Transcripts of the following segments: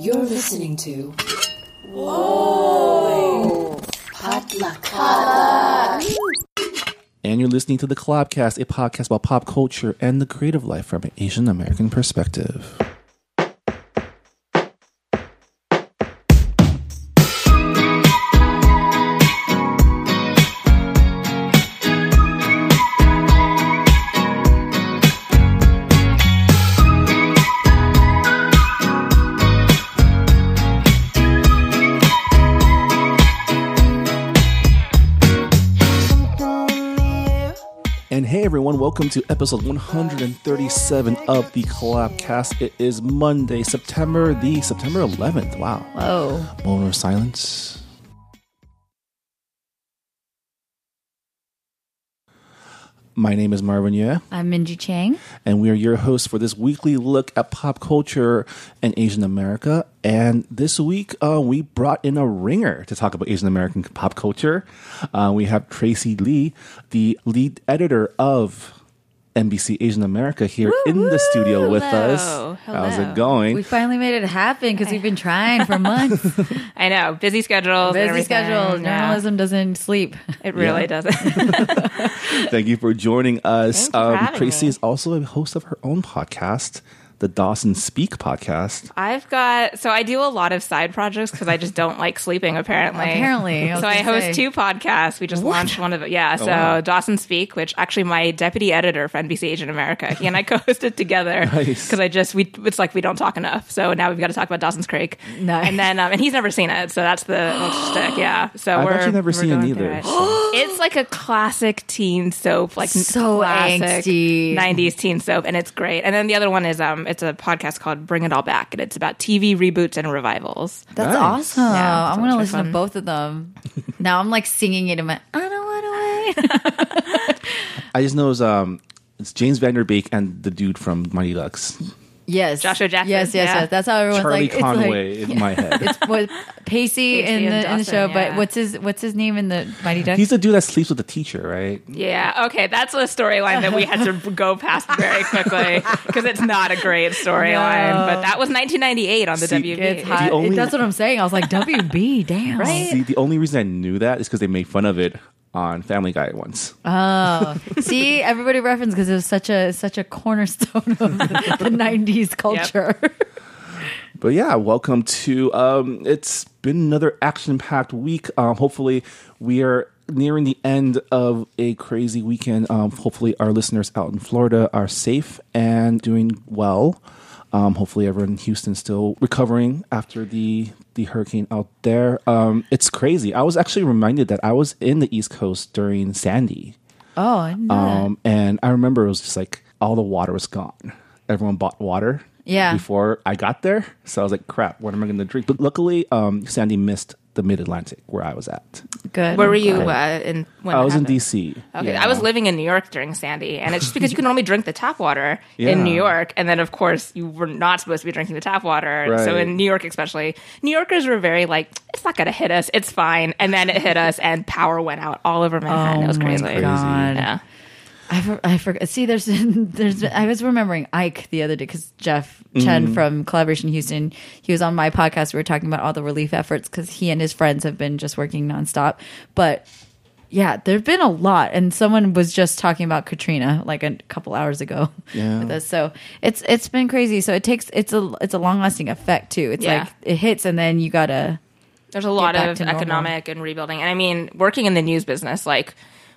You're listening to. Whoa! Potluck. And you're listening to the Collabcast, a podcast about pop culture and the creative life from an Asian American perspective. Welcome to episode 137 of the Collabcast. It is Monday, September the September 11th. Wow. Oh. Moment of silence. My name is Marvin Yeh, I'm Minji Chang. and we are your hosts for this weekly look at pop culture and Asian America. And this week, uh, we brought in a ringer to talk about Asian American pop culture. Uh, we have Tracy Lee, the lead editor of NBC Asian America, here in the studio with us. Hello. How's it going? We finally made it happen because we've been trying for months. I know, busy schedules. Busy everything. schedule. Yeah. Journalism doesn't sleep. It really Yeah. doesn't. Thank you for joining us. Thank you for um, Tracy me. is also a host of her own podcast, the Dawson Speak podcast. I've got so I do a lot of side projects because I just don't like sleeping. Apparently, Apparently. I so I host say. two podcasts. We just launched one of it. Yeah. So wow. Dawson Speak, which actually my deputy editor for NBC Asian America, he and I co-hosted together Nice. because I just we it's like we don't talk enough. So now we've got to talk about Dawson's Creek. Nice. And then um, and he's never seen it, so that's the that's stick. Yeah. So I've we're actually never we're seen it either, through so- it's like a classic teen soap, like So classic angsty. 90s teen soap, and it's great. And then the other one is um, it's a podcast called Bring It All Back, and it's about TV reboots and revivals. That's Nice. awesome. Yeah, I'm going to much listen fun. to both of them. now I'm like singing it in my, I don't want to wait. I just know it's, um, it's James Van Der Beek and the dude from Mighty Ducks, yes. Joshua Jackson, Yes, yes, yeah. yes. That's how everyone's Charlie like. Conway It's like, in my head. it's what Pacey, in and the in the show, Dawson, but what's his what's his name in the Mighty Ducks? He's the dude that sleeps with the teacher, right? Yeah, okay, that's a storyline that we had to go past very quickly because it's not a great storyline. No. But that was 1998 on the See, WB. it's hot. only- That's what I'm saying. I was like, WB, damn. Right? See, the only reason I knew that is because they made fun of it on Family Guy once. Oh, see, everybody referenced because it was such a such a cornerstone of the, the '90s culture. But yeah, welcome to. Um, it's been another action-packed week. Um, hopefully, we are nearing the end of a crazy weekend. Um, hopefully, our listeners out in Florida are safe and doing well. Um, hopefully, everyone in Houston still recovering after the the hurricane out there. Um, it's crazy. I was actually reminded that I was in the East Coast during Sandy. Oh, I know. Um, and I remember it was just like all the water was gone. Everyone bought water. Yeah. Before I got there, so I was like, "Crap, what am I going to drink?" But luckily, um, Sandy missed the Mid Atlantic where I was at. good. Where were you uh, in when I it was in? DC. Okay, Yeah. I was living in New York during Sandy, and it's just because you can only drink the tap water Yeah. in New York, and then of course you were not supposed to be drinking the tap water. So in New York, especially, New Yorkers were very like, "It's not going to hit us, it's fine," and then it hit us, and power went out all over Manhattan. Oh it was my crazy. God. Yeah. I, for, I forgot. See, there's there's. I was remembering Ike the other day because Jeff Chen mm-hmm. from Collaboration Houston, he was on my podcast. We were talking about all the relief efforts because he and his friends have been just working nonstop. But yeah, there've been a lot, and someone was just talking about Katrina like a couple hours ago. Yeah. with us. So it's it's been crazy. So it takes it's a it's a long lasting effect too. It's Yeah. like it hits and then you gotta. There's a lot of to normal. economic and rebuilding. And I mean, working in the news business, like,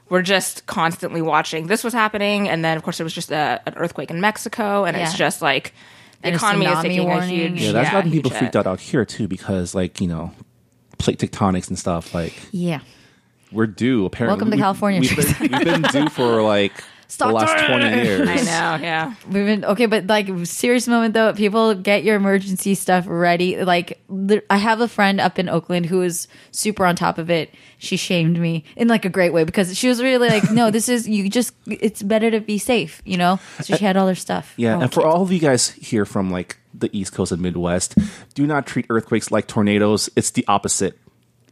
we're just constantly watching this was happening. And then, of course, there was just a, an earthquake in Mexico. And it's just like the And economy is tsunami taking a warning. huge. Yeah, that's gotten people freaked out out here too because, like, you know, plate tectonics and stuff. Like, Yeah. we're due. Apparently, Welcome to California, we've been, we've been due for like Stop the last doing twenty years. I know, yeah. We've been okay, but like serious moment though. People get your emergency stuff ready. Like I have a friend up in Oakland who is super on top of it. She shamed me in like a great way because she was really like, "No, this is you. Just it's better to be safe," you know. So she had all her stuff. Yeah, Oh, and for all of you guys here from like the East Coast and Midwest, do not treat earthquakes like tornadoes. It's the opposite.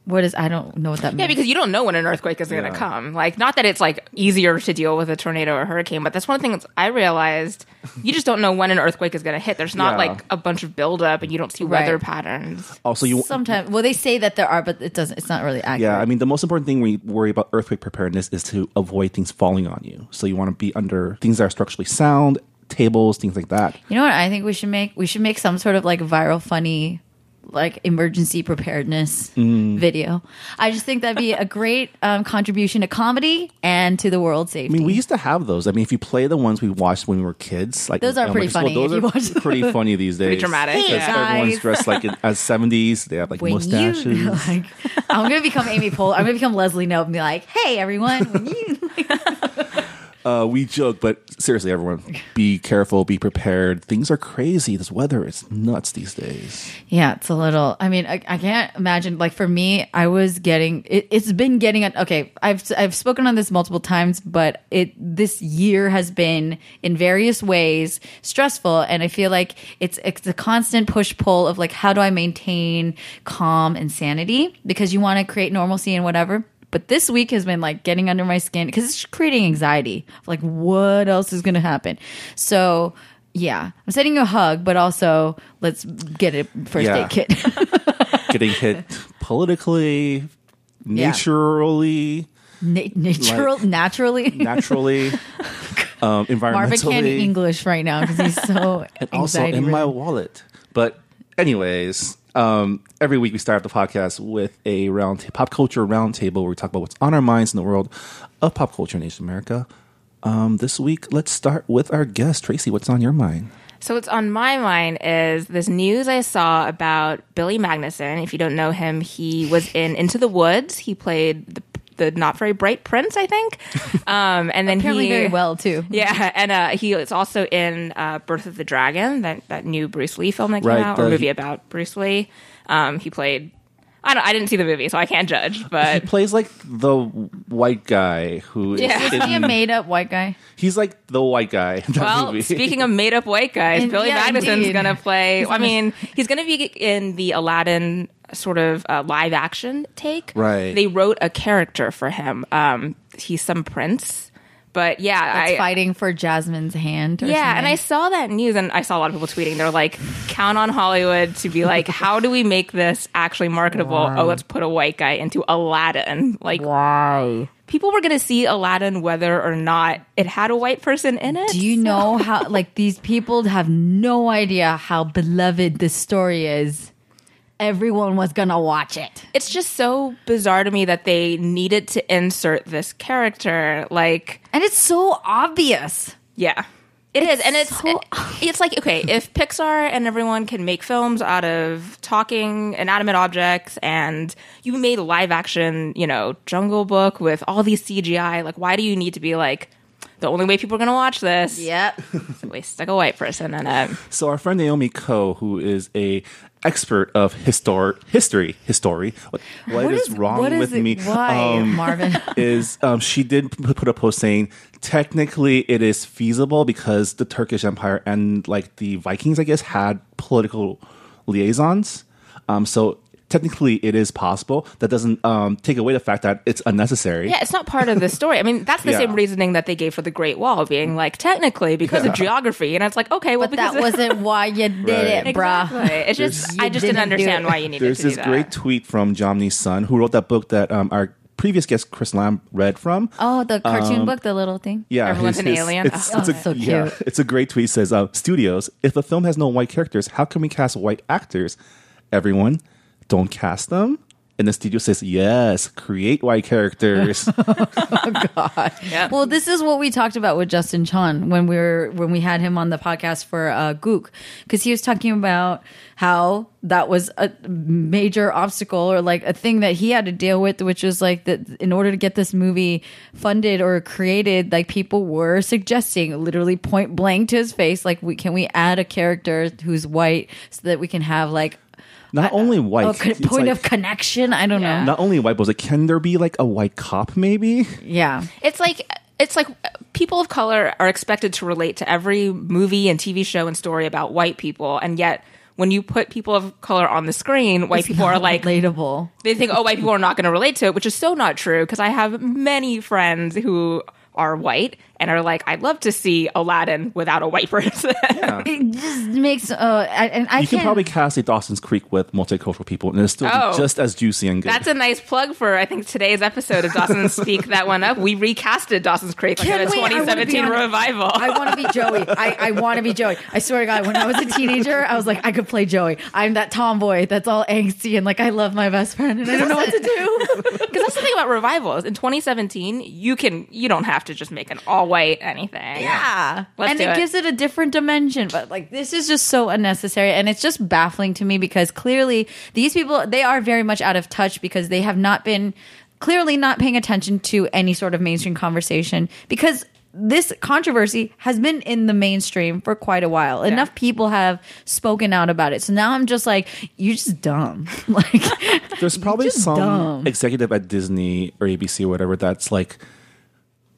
What is? I don't know what that means. Yeah, because you don't know when an earthquake is going to come. Like, not that it's like easier to deal with a tornado or a hurricane, but that's one of the things I realized. You just don't know when an earthquake is going to hit. There's not Yeah. like a bunch of buildup, and you don't see Right. weather patterns. Oh, also, you sometimes. Well, they say that there are, but it doesn't. It's not really accurate. Yeah, I mean, the most important thing when you worry about earthquake preparedness is to avoid things falling on you. So you want to be under things that are structurally sound, tables, things like that. You know what I think we should make? We should make some sort of like viral, funny, like emergency preparedness Mm. video. I just think that'd be a great um, contribution to comedy and to the world safety. I mean, we used to have those. I mean, if you play the ones we watched when we were kids, like Those are pretty elementary funny those if you are watch them. pretty funny these days. Pretty dramatic, Hey, Because everyone's dressed like in, as seventies. They have like when mustaches. you like, I'm gonna become Amy Poehler. I'm gonna become Leslie Knope and be like, "Hey, everyone, when you." Uh, we joke, but seriously, everyone, be careful, be prepared. Things are crazy. This weather is nuts these days. Yeah, it's a little. I mean, I, I can't imagine. Like for me, I was getting. It, it's been getting. Okay, I've I've spoken on this multiple times, but it this year has been in various ways stressful, and I feel like it's it's a constant push pull of like how do I maintain calm and sanity because you want to create normalcy and whatever. But this week has been like getting under my skin because it's creating anxiety. Like, what else is going to happen? So, yeah, I'm sending you a hug, but also let's get a first Yeah. aid kit. Getting hit politically, naturally, Na- natural, Like- naturally. naturally, um, Marvin can't. English right now because he's so and also in my wallet. But anyways, um, every week we start off the podcast with a round pop culture roundtable where we talk about what's on our minds in the world of pop culture in Asian America. Um, this week, let's start with our guest Tracy. What's on your mind? So what's on my mind is this news I saw about Billy Magnussen. If you don't know him, he was in Into the Woods. He played the, the not very bright prince, I think. Um, and then Apparently he very well too. Yeah, and uh, he is also in uh, Birth of the Dragon, that that new Bruce Lee film that came Right, out, or the- movie about Bruce Lee. Um, he played. I don't. I didn't see the movie, so I can't judge. But he plays like the white guy who is. Yeah. Is he a made up white guy? he's like the white guy in that well, movie. speaking of made up white guys, And- Billy yeah, Magnussen's indeed. gonna play. I mean, he's gonna be in the Aladdin sort of uh, live action take. Right. They wrote a character for him. Um, he's some prince. But yeah, That's I, fighting for Jasmine's hand. Or Yeah, and I saw that news, and I saw a lot of people tweeting. They're like, "Count on Hollywood to be like, how do we make this actually marketable? Oh, let's put a white guy into Aladdin. Like, why? people were going to see Aladdin whether or not it had a white person in it. Do you know how? Like these people have no idea how beloved this story is. Everyone was gonna watch it. It's just so bizarre to me that they needed to insert this character. Like, And it's so obvious. yeah. it is, and it's so- eh, it's like okay, if Pixar and everyone can make films out of talking inanimate objects, and you made a live action, you know, Jungle Book with all these CGI, like why do you need to be like the only way people are going to watch this? Yep. is if we stick a white person in it. So our friend Naomi Ko, who is a expert of histor- history, history. What, what is, wrong what is with it- me? Why, Um, Marvin? is um, she did put a post saying technically it is feasible because the Turkish Empire and like the Vikings, I guess, had political liaisons. Um, so technically it is possible. That doesn't um, take away the fact that it's unnecessary. Yeah, it's not part of the story. I mean, that's the Yeah. same reasoning that they gave for the Great Wall, being like technically because of geography, and it's like okay, well, But because that wasn't why you did Right. it, bruh. Exactly. It's just I just didn't didn't understand why you needed There's to do this great tweet from Jomny Sun who wrote that book that um, our previous guest Chris Lamb read from. Oh, the cartoon book, the little thing. Yeah, Everyone's his- an his- alien. It's, Oh, it's a, so yeah, cute. it's a great tweet. It says, uh, "Studios, if the film has no white characters, how can we cast white actors? Everyone, don't cast them." And the studio says, "Yes, create white characters." Oh God. Yeah. Well, this is what we talked about with Justin Chon when we were when we had him on the podcast for uh, Gook, because he was talking about how that was a major obstacle or like a thing that he had to deal with, which was like that in order to get this movie funded or created, like people were suggesting literally point blank to his face, like, we can we add a character who's white so that we can have like not only white, a co- it's point like- of connection? I don't Yeah. know. not only white, but like, can there be like a white cop? Maybe Yeah. It's like it's like people of color are expected to relate to every movie and TV show and story about white people, and yet when you put people of color on the screen, white people are like relatable. they think, oh, white people are not going to relate to it, which is so not true. Because I have many friends who are white and are like, I'd love to see Aladdin without a white person. It just makes uh, I, and I You can can't- probably cast a Dawson's Creek with multicultural people, and it's still Oh. just as juicy and good. That's a nice plug for I think today's episode of Dawson's Speak that one up. We recasted Dawson's Creek like in a wait. I 2017 on revival. I want to be Joey. I, I want to be Joey. I swear to God, when I was a teenager, I was like, I could play Joey. I'm that tomboy that's all angsty and like, I love my best friend and I don't know what to do. Because that's the thing about revivals. In 2017, you can you don't have to just make an all white anything. Yeah. Let's and do it, it. gives it a different dimension. But like this is just so unnecessary and it's just baffling to me because clearly these people they are very much out of touch because they have not been clearly not paying attention to any sort of mainstream conversation because this controversy has been in the mainstream for quite a while. Enough people have spoken out about it. So now I'm just like, you're just dumb. like There's probably some dumb. executive at Disney or ABC or whatever that's like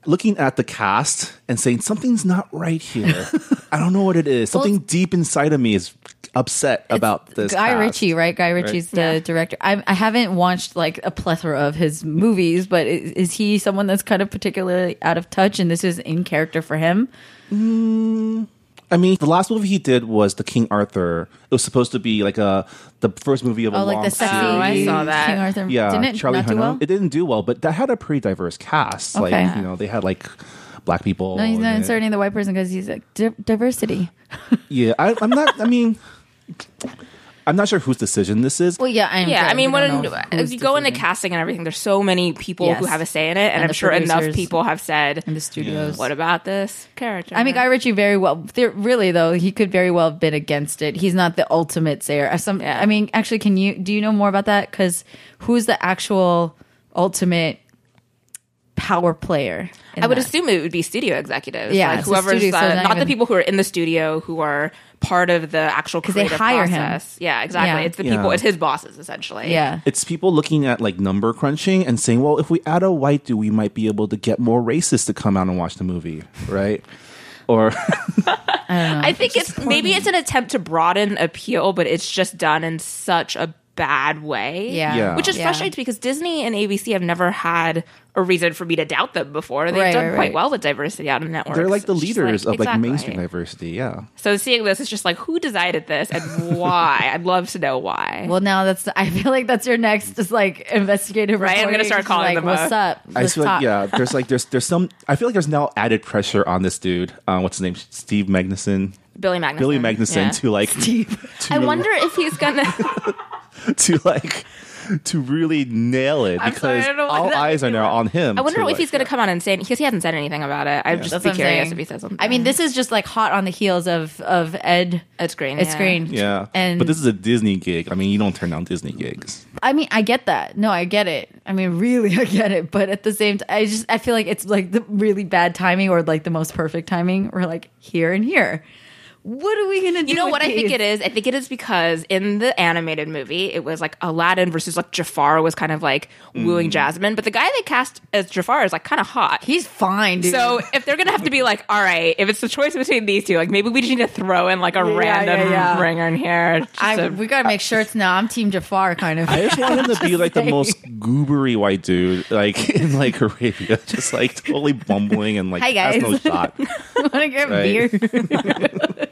looking at the cast and saying something's not right here. I don't know what it is. Something deep inside of me is upset about this. Guy cast. Ritchie, right? Guy Ritchie's the Yeah. director. I, I haven't watched like a plethora of his movies, but is, is he someone that's kind of particularly out of touch and this is in character for him? Mm, I mean, the last movie he did was the King Arthur. It was supposed to be like a the first movie of a Oh, like long the sexy Oh, I saw that. King Arthur. Yeah, Didn't it Charlie not do Hunnam. well? It didn't do well, but that had a pretty diverse cast. Like Okay. you know, they had like black people. No, he's in not it. inserting the white person because he's like di- diversity. Yeah, I, I'm not. I mean, I'm not sure whose decision this is. Well, yeah, I'm yeah, sure I mean, when if you go into casting and everything, there's so many people Yes. who have a say in it, and, And I'm sure enough people have said, in the studios. "What about this character?" I mean, Guy Ritchie very well. Really though, he could very well have been against it. He's not the ultimate sayer. Some, Yeah. I mean, actually, can you do you know more about that? Because who's the actual ultimate power player? I would that? assume it would be studio executives. Yeah, like whoever's studio, so not not, the people who are in the studio who are part of the actual they creative hire him. Yeah, exactly. Yeah. It's the people. Yeah. It's his bosses essentially. Yeah. It's people looking at like number crunching and saying, "Well, if we add a white dude, we might be able to get more racists to come out and watch the movie, right?" Or I think it's maybe it's an attempt to broaden appeal, but it's just done in such a bad way. Yeah. Yeah. Which is Yeah. frustrating because Disney and ABC have never had a reason for me to doubt them before. They've Right, done right, quite right. well with diversity out of networks. they're like the leaders like- of like mainstream diversity. Yeah, So seeing this, is just like who decided this and why? I'd love to know why. Well, now that's. I feel like that's your next, just like investigative. Right, I'm gonna start calling like, them What's up. up? I Let's feel like yeah. There's like there's there's some. I feel like there's now added pressure on this dude. Uh, what's his name? Steve Magnussen. Billy Magnussen. Billy Magnussen Yeah. to like to, I wonder if he's gonna. to like to really nail it because sorry, I don't know why all that eyes are now on him. I wonder if like- he's gonna come out and say because he hasn't said anything about it. I'd just That's be I'm curious saying. if he says something. I mean, this is just like hot on the heels of of Ed. it's green. It's yeah. green. Yeah, And but this is a Disney gig. I mean, you don't turn down Disney gigs. I mean, I get that. No, I get it. I mean, really, I get it. But at the same time, I just I feel like it's like the really bad timing or like the most perfect timing. Or like here and here. What are we gonna do? You know with what I think it is? I think it is because in the animated movie, it was like Aladdin versus like Jafar was kind of like Mm. wooing Jasmine, but the guy they cast as Jafar is like kind of hot. He's fine, dude. so if they're gonna have to be like, all right, if it's the choice between these two, like maybe we just need to throw in like a Yeah, random yeah, yeah. ringer in here. just I, to- we gotta make shirts now. I'm Team Jafar, kind of. I just want him to be like the most goobery white dude, like in like Arabia, just like totally bumbling and like Hi, has no guys. shot. want to get Right. beer.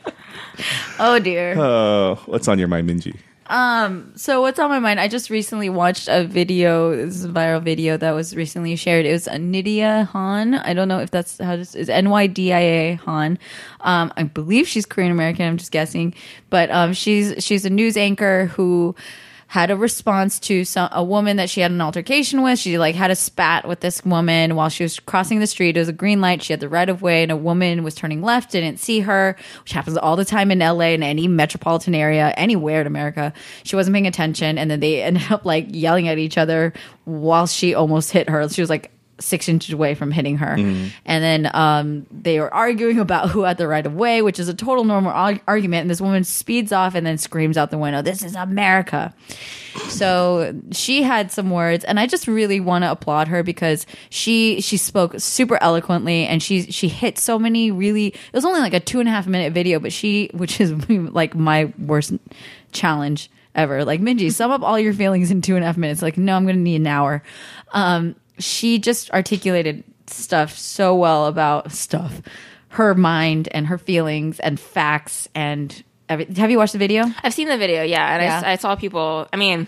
oh dear. Oh, what's on your mind, Minji? Um, So what's on my mind? I just recently watched a video, this is a viral video that was recently shared. It was a Nydia Han. I don't know if that's how this is N Y D I A Han. Um, I believe she's Korean American. I'm just guessing, but um, she's she's a news anchor who had a response to some, a woman that she had an altercation with. She like had a spat with this woman while she was crossing the street. It was a green light. She had the right of way, and a woman was turning left, didn't see her, which happens all the time in LA and any metropolitan area, anywhere in America. She wasn't paying attention, and then they ended up like yelling at each other while she almost hit her. She was like six inches away from hitting her. And then um, they were arguing about who had the right of way, which is a total normal arg- argument. And this woman speeds off and then screams out the window, "This is America!" So she had some words, and I just really want to applaud her because she she spoke super eloquently, and she she hit so many really. It was only like a two and a half minute video, but she, which is like my worst challenge ever. Like Minji, sum up all your feelings in two and a half minutes. Like, no, I'm going to need an hour. Um, she just articulated stuff so well about stuff, her mind and her feelings and facts and everything. Have you watched the video? I've seen the video, yeah, and Yeah. I, I saw people. I mean,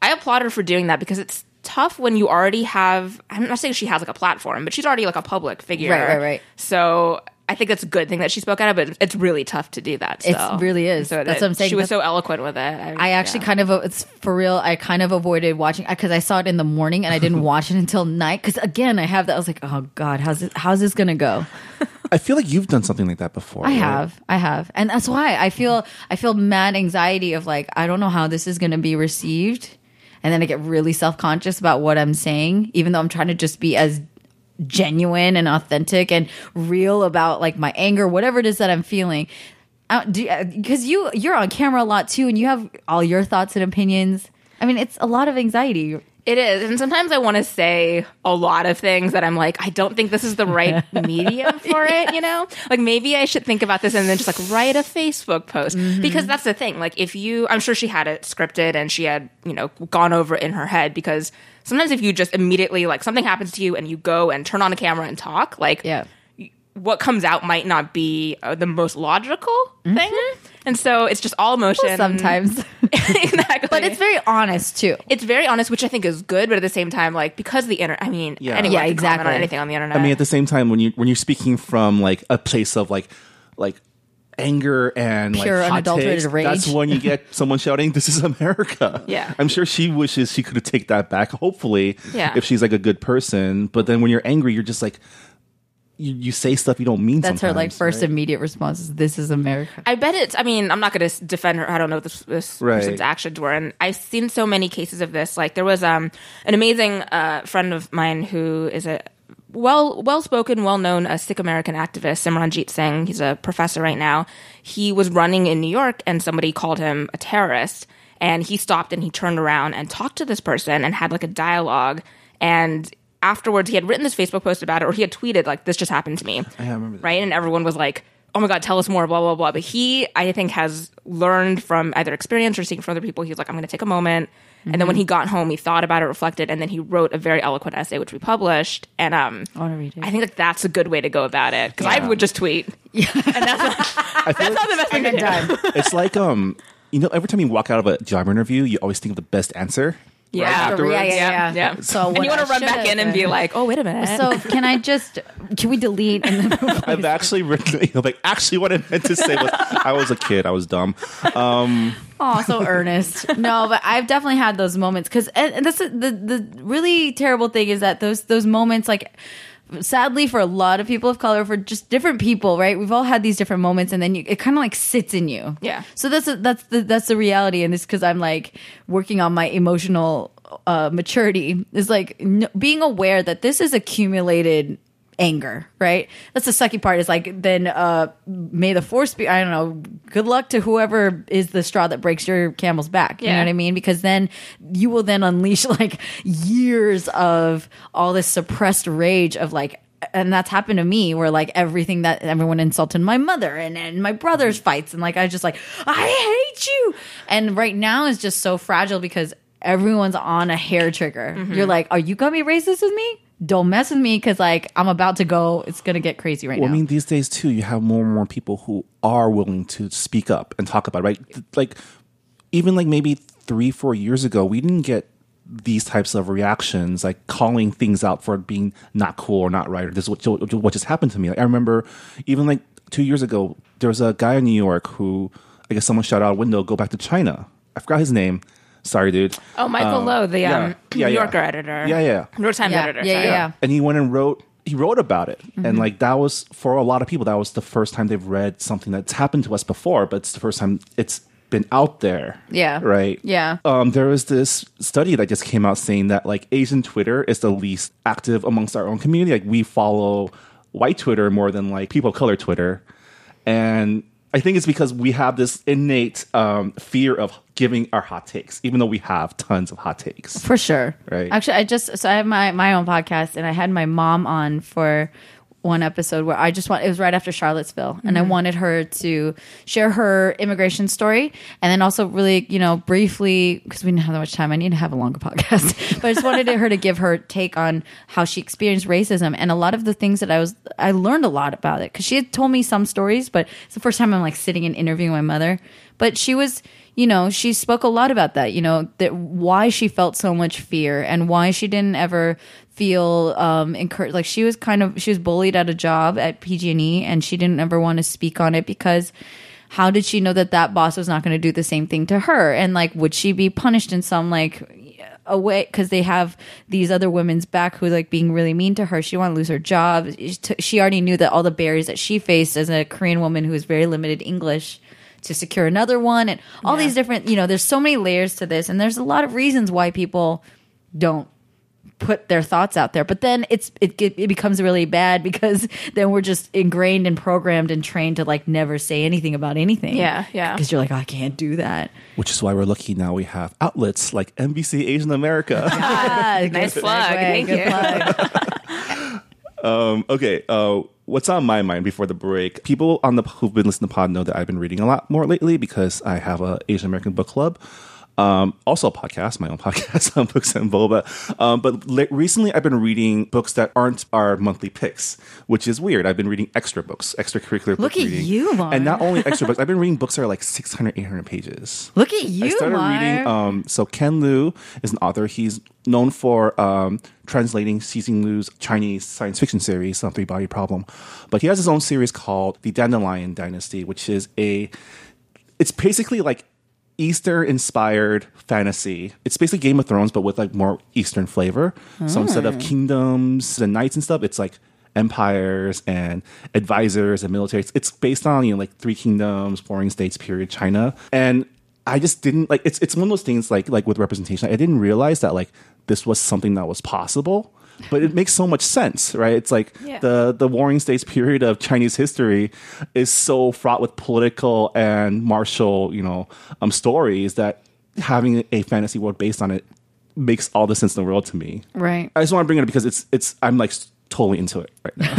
I applaud her for doing that because it's tough when you already have. I'm not saying she has like a platform, but she's already like a public figure, Right, right, right. So I think it's a good thing that she spoke out, of, but it's really tough to do that. It really is. So That's that- what I'm saying. She was That's- so eloquent with it. I actually yeah. kind of, it's for real. I kind of avoided watching it because I saw it in the morning and I didn't watch it until night. Because again, I have that. I was like, oh god, how's it, how's this gonna go? I feel like you've done something like that before. I right? have, I have, and that's why I feel I feel mad anxiety of like I don't know how this is gonna be received, and then I get really self conscious about what I'm saying, even though I'm trying to just be as genuine and authentic and real about like my anger, whatever it is that I'm feeling. Uh, because uh, you you're on camera a lot too, and you have all your thoughts and opinions. I mean, it's a lot of anxiety. It is. And sometimes I want to say a lot of things that I'm like, I don't think this is the right medium for it, you know? Like maybe I should think about this and then just like write a Facebook post. Because that's the thing. Like if you, I'm sure she had it scripted and she had, you know, gone over it in her head because sometimes if you just immediately, like something happens to you and you go and turn on a camera and talk, like Yeah. what comes out might not be uh, the most logical thing. And so it's just all emotion. Sometimes, exactly. but it's very honest too. it's very honest, which I think is good, but at the same time, like because the internet. I mean, Yeah. anyone Yeah, can exactly. on anything on the internet. I mean, at the same time, when you when you're speaking from like a place of like like anger and Pure like unadulterated takes, rage. that's when you get someone shouting, "This is America." Yeah. I'm sure she wishes she could have take that back. Hopefully, Yeah. if she's like a good person. But then when you're angry, you're just like you, you say stuff you don't mean. That's her like sometimes, first right? immediate response is this is America. I bet it's. I mean, I'm not going to defend her. I don't know what this, this Right. person's actions were, and I've seen so many cases of this. Like there was um an amazing uh, friend of mine who is a well well spoken, well known uh, Sikh American activist, Simran Jeet Singh. He's a professor right now. He was running in New York, and somebody called him a terrorist, and he stopped and he turned around and talked to this person and had like a dialogue and. Afterwards, he had written this Facebook post about it, or he had tweeted like, "This just happened to me." I remember that. right? And everyone was like, "Oh my god, tell us more!" Blah blah blah. But he, I think, has learned from either experience or seeing from other people. He's like, "I'm going to take a moment," and then when he got home, he thought about it, reflected, and then he wrote a very eloquent essay, which we published. And um, I wanna read it. I think like that's a good way to go about it because I would just tweet. I feel like That's the best thing to do. it's like um, you know, every time you walk out of a job interview, you always think of the best answer. Yeah, right afterwards. yeah, yeah, yeah. yeah. So and what you want to run back should've in and be like, "Oh, wait a minute." So can I just can we delete and then I've actually written, you know, like actually what I meant to say was I was a kid, I was dumb. Um, oh so earnest? No, but I've definitely had those moments because and, and this is the the really terrible thing is that those those moments like. Sadly, for a lot of people of color, for just different people, right? We've all had these different moments, and then you, it kind of like sits in you. Yeah. So that's a, that's the that's the reality, and this because I'm like working on my emotional uh, maturity is like n- being aware that this is accumulated anger, right? That's the sucky part. Is like then uh, may the force be. I don't know. Good luck to whoever is the straw that breaks your camel's back. You know what I mean? Because then you will then unleash like years of all this suppressed rage of like. And that's happened to me where like everything that everyone insulted my mother and, and my brother's fights and like I just like I hate you and right now is just so fragile because everyone's on a hair trigger. Mm-hmm. You're like, are you gonna be racist with me? Don't mess with me because like I'm about to go. It's gonna get crazy right now. Well, I mean, these days too, you have more and more people who are willing to speak up and talk about it, right? Like, even like maybe three, four years ago, we didn't get these types of reactions, like calling things out for being not cool or not right, or this is what, what just happened to me. Like, I remember even like two years ago, there was a guy in New York who, I guess someone shot out a window, go back to China. I forgot his name. Sorry, dude. oh, Michael Luo, the yeah. um, Yeah, New yeah. Yorker editor, Yeah, yeah. New York Times Yeah, editor, yeah, sorry. yeah, yeah. and he went and wrote he wrote about it Mm-hmm. and like that was for a lot of people that was the first time they've read something that's happened to us before but it's the first time it's been out there. Yeah. Right. Yeah. Um, there was this study that just came out saying that like Asian Twitter is the least active amongst our own community. Like we follow white Twitter more than like people of color Twitter, and I think it's because we have this innate um, fear of giving our hot takes, even though we have tons of hot takes. For sure. Right. Actually, I just so I have my my own podcast, and I had my mom on for one episode where I just want it was right after Charlottesville, and I mm-hmm. wanted her to share her immigration story, and then also really you know briefly because we didn't have that much time. I need to have a longer podcast, but I just wanted her to give her take on how she experienced racism and a lot of the things that I was I learned a lot about it because she had told me some stories, but it's the first time I'm like sitting and interviewing my mother, but she was you know, she spoke a lot about that, you know, that why she felt so much fear and why she didn't ever feel um encouraged like she was kind of she was bullied at a job at PG&E and she didn't ever want to speak on it because how did she know that that boss was not going to do the same thing to her? And like would she be punished in some like a way because they have these other women's back who like being really mean to her. She want to lose her job. She already knew that all the barriers that she faced as a korean woman who was very limited english to secure another one and all these different you know there's so many layers to this and there's a lot of reasons why people don't put their thoughts out there but then it's it, it, it becomes really bad because then we're just ingrained and programmed and trained to like never say anything about anything Yeah, yeah. because you're like oh, i can't do that Which is why we're lucky now we have outlets like NBC Asian America. ah, Nice good plug. Thank good you. plug. Um, okay, uh, what's on my mind before the break? People on the who've been listening to Pod know that I've been reading a lot more lately because I have a Asian American book club. Um, also a podcast, my own podcast on Books and Boba. Um, but le- recently I've been reading books that aren't our monthly picks, which is weird. I've been reading extra books, extracurricular Look at reading. you. And not only extra books, I've been reading books that are like 600, 800 pages. look at you I started reading. Um, so Ken Liu is an author. He's known for um, translating Cixin Liu's Chinese science fiction series, The Three Body Problem. But he has his own series called The Dandelion Dynasty, which is a. It's basically like Eastern inspired fantasy. It's basically Game of Thrones, but with like more Eastern flavor. So instead of hmm. kingdoms and knights and stuff, it's like empires and advisors and military. It's, it's based on you know like three kingdoms, warring states period China, and I just didn't like. It's it's one of those things like like with representation. I didn't realize that like this was something that was possible. But it makes so much sense, right? It's like Yeah. the the warring states period of Chinese history is so fraught with political and martial, you know, um, stories that having a fantasy world based on it makes all the sense in the world to me. right I just want to bring it up because it's it's I'm like totally into it right now.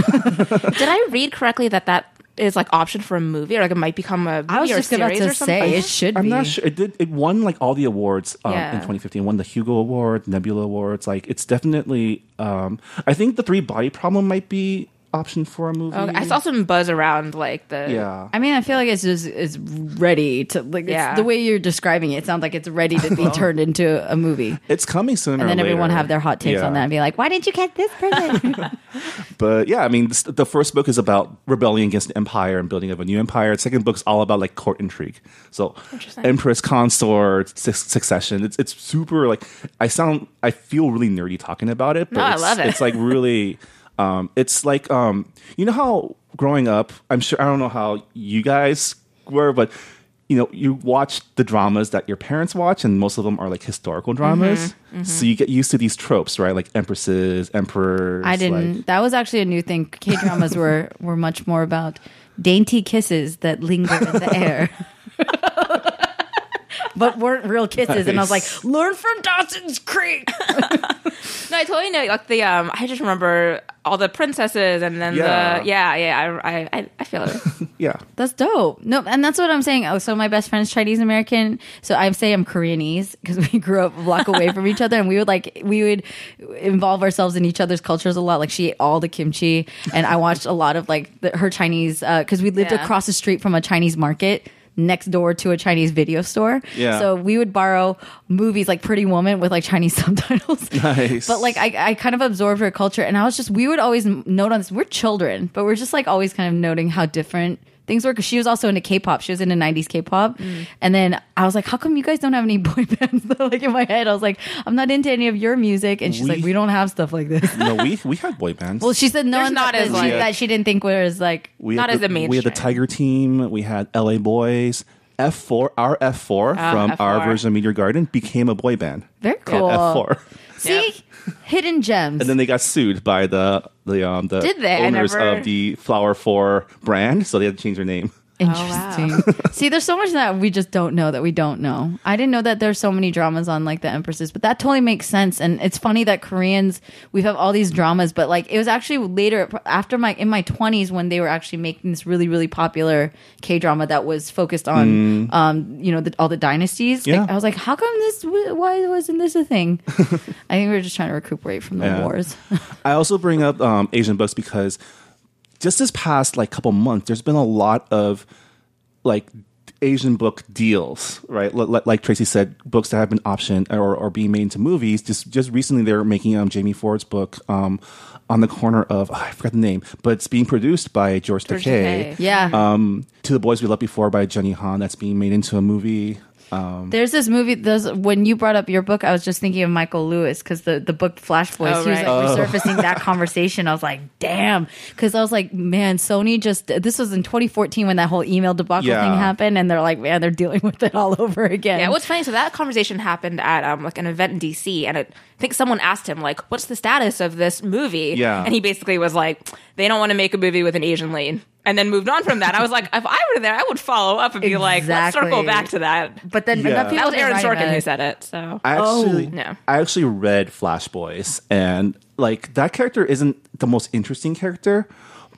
Did I read correctly that that is like option for a movie or like it might become a movie i was or just about series to or something? say it should I'm be not sure. It did. It won like all the awards um, Yeah. in 2015. Won the Hugo Award, Nebula Awards. Like it's definitely. Um, I think the Three Body Problem might be option for a movie. Okay, I saw some buzz around like the Yeah. I mean, I feel like it's just it's ready to like Yeah. it's the way you're describing it. It sounds like it's ready to be turned into a movie, It's coming sooner. and then or everyone later. have their hot takes Yeah. on that and be like, "Why didn't you get this person?" But yeah, I mean, this, the first book is about rebelling against the empire and building of a new empire. The second book's all about like court intrigue. So empress, consort, su- succession. It's it's super like I sound I feel really nerdy talking about it. But No, I love it. It's like really. Um, it's like um, you know how growing up, I'm sure I don't know how you guys were, but you know you watch the dramas that your parents watch, and most of them are like historical dramas. Mm-hmm, So you get used to these tropes, right? Like empresses, emperors. I didn't. Like, that was actually a new thing. K dramas were were much more about dainty kisses that linger in the air. But weren't real kisses, and I was like, "Learn from Dawson's Creek." No, I totally know. Like the um, I just remember all the princesses, and then Yeah. the yeah, yeah. I I I feel it. yeah. That's dope. No, and that's what I'm saying. Oh, so my best friend's Chinese American. So I say I'm Koreanese because we grew up a block away from each other, and we would like we would involve ourselves in each other's cultures a lot. Like she ate all the kimchi, and I watched a lot of like the, her Chinese uh, because we lived Yeah. across the street from a Chinese market. Next door to a Chinese video store. Yeah. So we would borrow movies like Pretty Woman with like Chinese subtitles. Nice. But like I, I kind of absorbed her culture, and I was just we would always note on this. We're children, but we're just like always kind of noting how different things were. Because she was also into K-pop. She was into '90s K-pop, Mm. and then I was like, "How come you guys don't have any boy bands?" like in my head, I was like, "I'm not into any of your music," and she's We- like, "We don't have stuff like this." no, we we had boy bands. well, she said no, There's one not as, that like- that she didn't think was like. we not had as the We had the. Tiger Team. We had L.A. Boys. F4, our F4 Ah, from our F4. version of Meteor Garden became a boy band. Very cool. F4. See, hidden gems. And then they got sued by the the um the Did they? I owners never- of the Flower Four brand, so they had to change their name. Interesting. See, there's so much that we just don't know that we don't know. I didn't know that there's so many dramas on like the Empresses, but that totally makes sense. And it's funny that Koreans we have all these dramas, but like it was actually later after my in my 20s when they were actually making this really really popular K drama that was focused on um you know the, all the dynasties. Like, Yeah. I was like, how come this? Why wasn't this a thing? I think we are just trying to recuperate from the Yeah. wars. I also bring up um, Asian books because just this past like couple months, there's been a lot of like Asian book deals, right? L- like Tracy said, books that have been optioned or, or being made into movies. Just just recently, they're making um, Jamie Ford's book um, on the corner of I forgot the name, but it's being produced by George, George Takei. Takei. Yeah. Um, to the Boys We Loved Before by Jenny Han that's being made into a movie. Um, There's this movie. There's when you brought up your book, I was just thinking of Michael Lewis because the the book Flash Boys. Oh, right. he was right. like resurfacing that conversation. I was like, damn, because I was like, man, Sony just. This was in 2014 when that whole email debacle Yeah. thing happened, and they're like, man, they're dealing with it all over again. Yeah, what's funny? So that conversation happened at um like an event in DC, and it, I think someone asked him like, "What's the status of this movie?" Yeah. and he basically was like, "They don't want to make a movie with an Asian lead," and then moved on from that. I was like, if I were there, I would follow up and be like, "Let's circle back to that." but then Yeah. enough people That was have been Aaron writing Sorkin about who it. said it. So I actually, no. I actually read Flash Boys, and like that character isn't the most interesting character,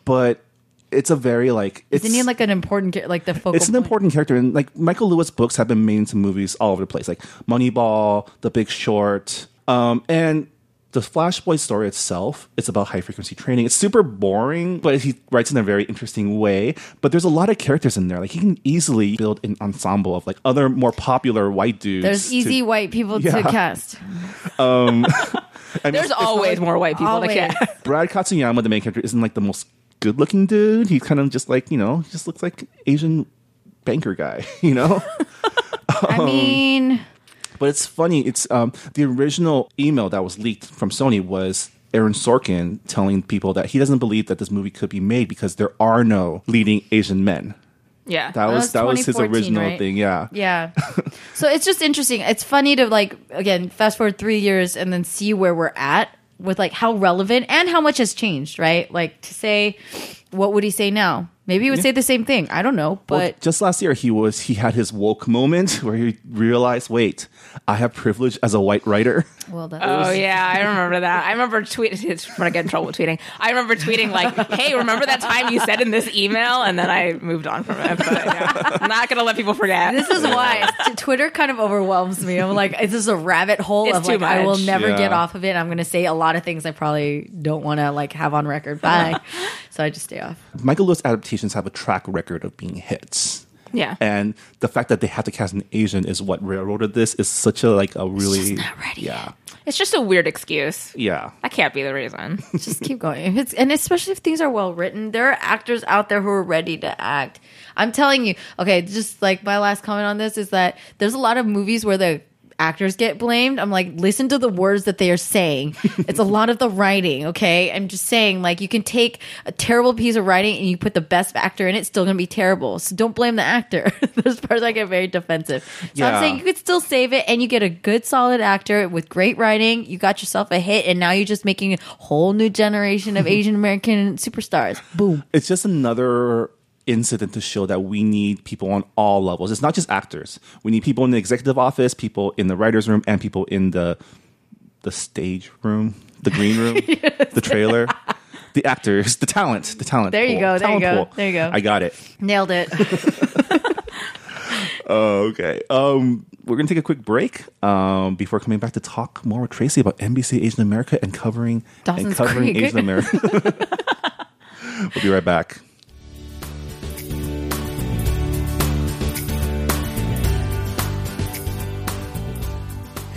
but it's a very like it's Isn't he like an important, char- like the focal? it's an point? important character, and like Michael Lewis books have been made into movies all over the place, like Moneyball, The Big Short, um, and the Flash Boy story itself. It's about high frequency trading. It's super boring, but he writes in a very interesting way. But there's a lot of characters in there. Like he can easily build an ensemble of like other more popular white dudes. There's to- easy white people Yeah. to cast. Um, I mean, There's always like- more white people Always. to cast. Brad Katsuyama, the main character, isn't like the most good looking dude. He's kind of just like, you know, he just looks like Asian banker guy, you know? I mean, but it's funny. It's um, the original email that was leaked from Sony was Aaron Sorkin telling people that he doesn't believe that this movie could be made because there are no leading Asian men. Yeah, That was was that was his original right? thing. Yeah. Yeah. so it's just interesting. It's funny to like again fast forward three years and then see where we're at with like how relevant and how much has changed, right? Like to say, what would he say now? Maybe he would say the same thing. I don't know, Well, but just last year, he was he had his woke moment where he realized, wait, I have privilege as a white writer. well, that Oh yeah, I remember that. I remember tweeting. It's when I get in trouble with tweeting. I remember tweeting like, "Hey, remember that time you said in this email?" And then I moved on from it. But yeah, I'm not gonna let people forget. This is why Twitter kind of overwhelms me. I'm like, this is a rabbit hole It's of too like I will never Yeah. get off of it. I'm going to say a lot of things I probably don't want to like have on record. Bye. So I just stay off. Michael Lewis adaptations have a track record of being hits. yeah. And the fact that they had to cast an Asian is what railroaded this is such a like a really not ready yeah It's just a weird excuse. yeah That can't be the reason. just keep going. If it's and especially if things are well written, there are actors out there who are ready to act. I'm telling you. Okay, just like my last comment on this is that there's a lot of movies where the actors get blamed. I'm like, listen to the words that they are saying. it's a lot of the writing, okay? I'm just saying, like, you can take a terrible piece of writing and you put the best actor in it, it's still gonna be terrible. So don't blame the actor. Those parts I get very defensive. So Yeah. I'm saying you could still save it and you get a good solid actor with great writing. You got yourself a hit and now you're just making a whole new generation of Asian American superstars. Boom. it's just another incident to show that we need people on all levels it's not just actors we need people in the executive office people in the writers room and people in the the stage room the green room the trailer the actors the talent the talent There you pool, go, there you go, pool. there you go. i got it Nailed it. Oh, okay. Um, we're gonna take a quick break um, before coming back to talk more with Tracy about NBC Asian America and covering and covering Creek. Asian America. we'll be right back.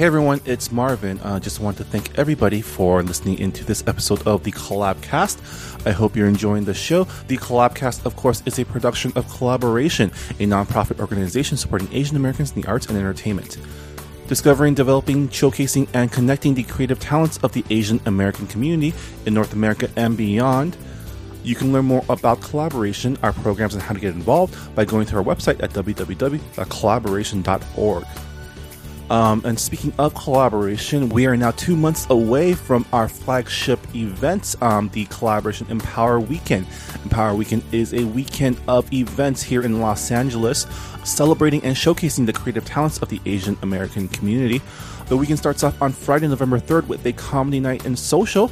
Hey everyone, it's Marvin. uh, just want to thank everybody for listening into this episode of the Collabcast. I hope you're enjoying the show. The Collabcast, of course, is a production of Collaboration, a nonprofit organization supporting Asian Americans in the arts and entertainment. Discovering, developing, showcasing, and connecting the creative talents of the Asian American community in North America and beyond. You can learn more about collaboration, our programs, and how to get involved by going to our website at www.collaboration.org. Um, and speaking of collaboration, we are now two months away from our flagship event, um, the Collaboration Empower Weekend. Empower Weekend is a weekend of events here in Los Angeles, celebrating and showcasing the creative talents of the Asian American community. The weekend starts off on Friday, November 3rd, with a comedy night and social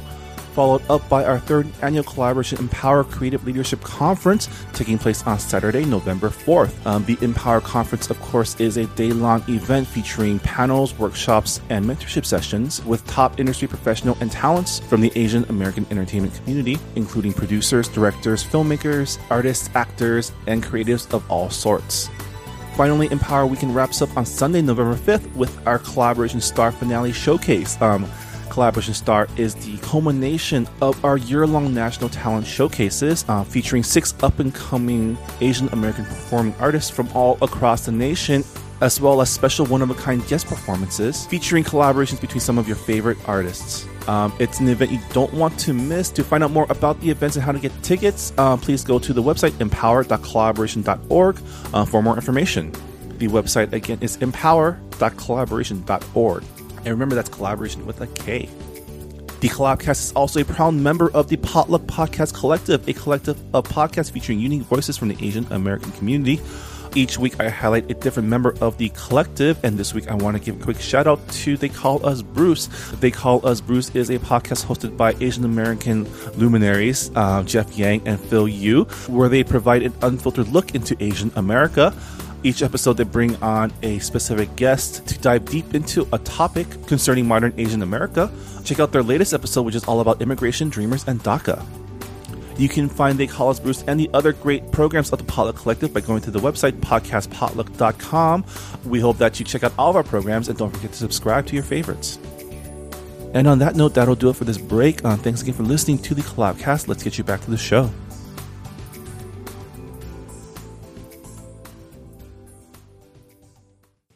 followed up by our third annual Collaboration Empower Creative Leadership Conference taking place on Saturday, November 4th. Um, the Empower Conference, of course, is a day long event featuring panels, workshops, and mentorship sessions with top industry professional and talents from the Asian American entertainment community, including producers, directors, filmmakers, artists, actors, and creatives of all sorts. Finally, Empower Weekend wraps up on Sunday, November 5th with our Collaboration Star Finale Showcase. Um, Kollaboration Star is the culmination of our year long national talent showcases uh, featuring six up and coming Asian American performing artists from all across the nation. As well as special one of a kind guest performances featuring collaborations between some of your favorite artists. Um, it's an event you don't want to miss. To find out more about the events and how to get tickets, uh, please go to the website empower.kollaboration.org uh, for more information. The website again is empower.kollaboration.org. And remember, that's collaboration with a K. The Kollabcast is also a proud member of the Potluck Podcast Collective, a collective of podcasts featuring unique voices from the Asian American community. Each week, I highlight a different member of the collective, and this week, I want to give a quick shout out to They Call Us Bruce. They Call Us Bruce is a podcast hosted by Asian American luminaries uh, Jeff Yang and Phil Yu, where they provide an unfiltered look into Asian America. Each episode, they bring on a specific guest to dive deep into a topic concerning modern Asian America. Check out their latest episode, which is all about immigration, dreamers, and DACA. You can find They Call Us Bruce and the other great programs of the Potluck Collective by going to the website podcastpotluck.com. We hope that you check out all of our programs and don't forget to subscribe to your favorites. And on that note, that'll do it for this break. Uh, thanks again for listening to the Kollabcast. Let's get you back to the show.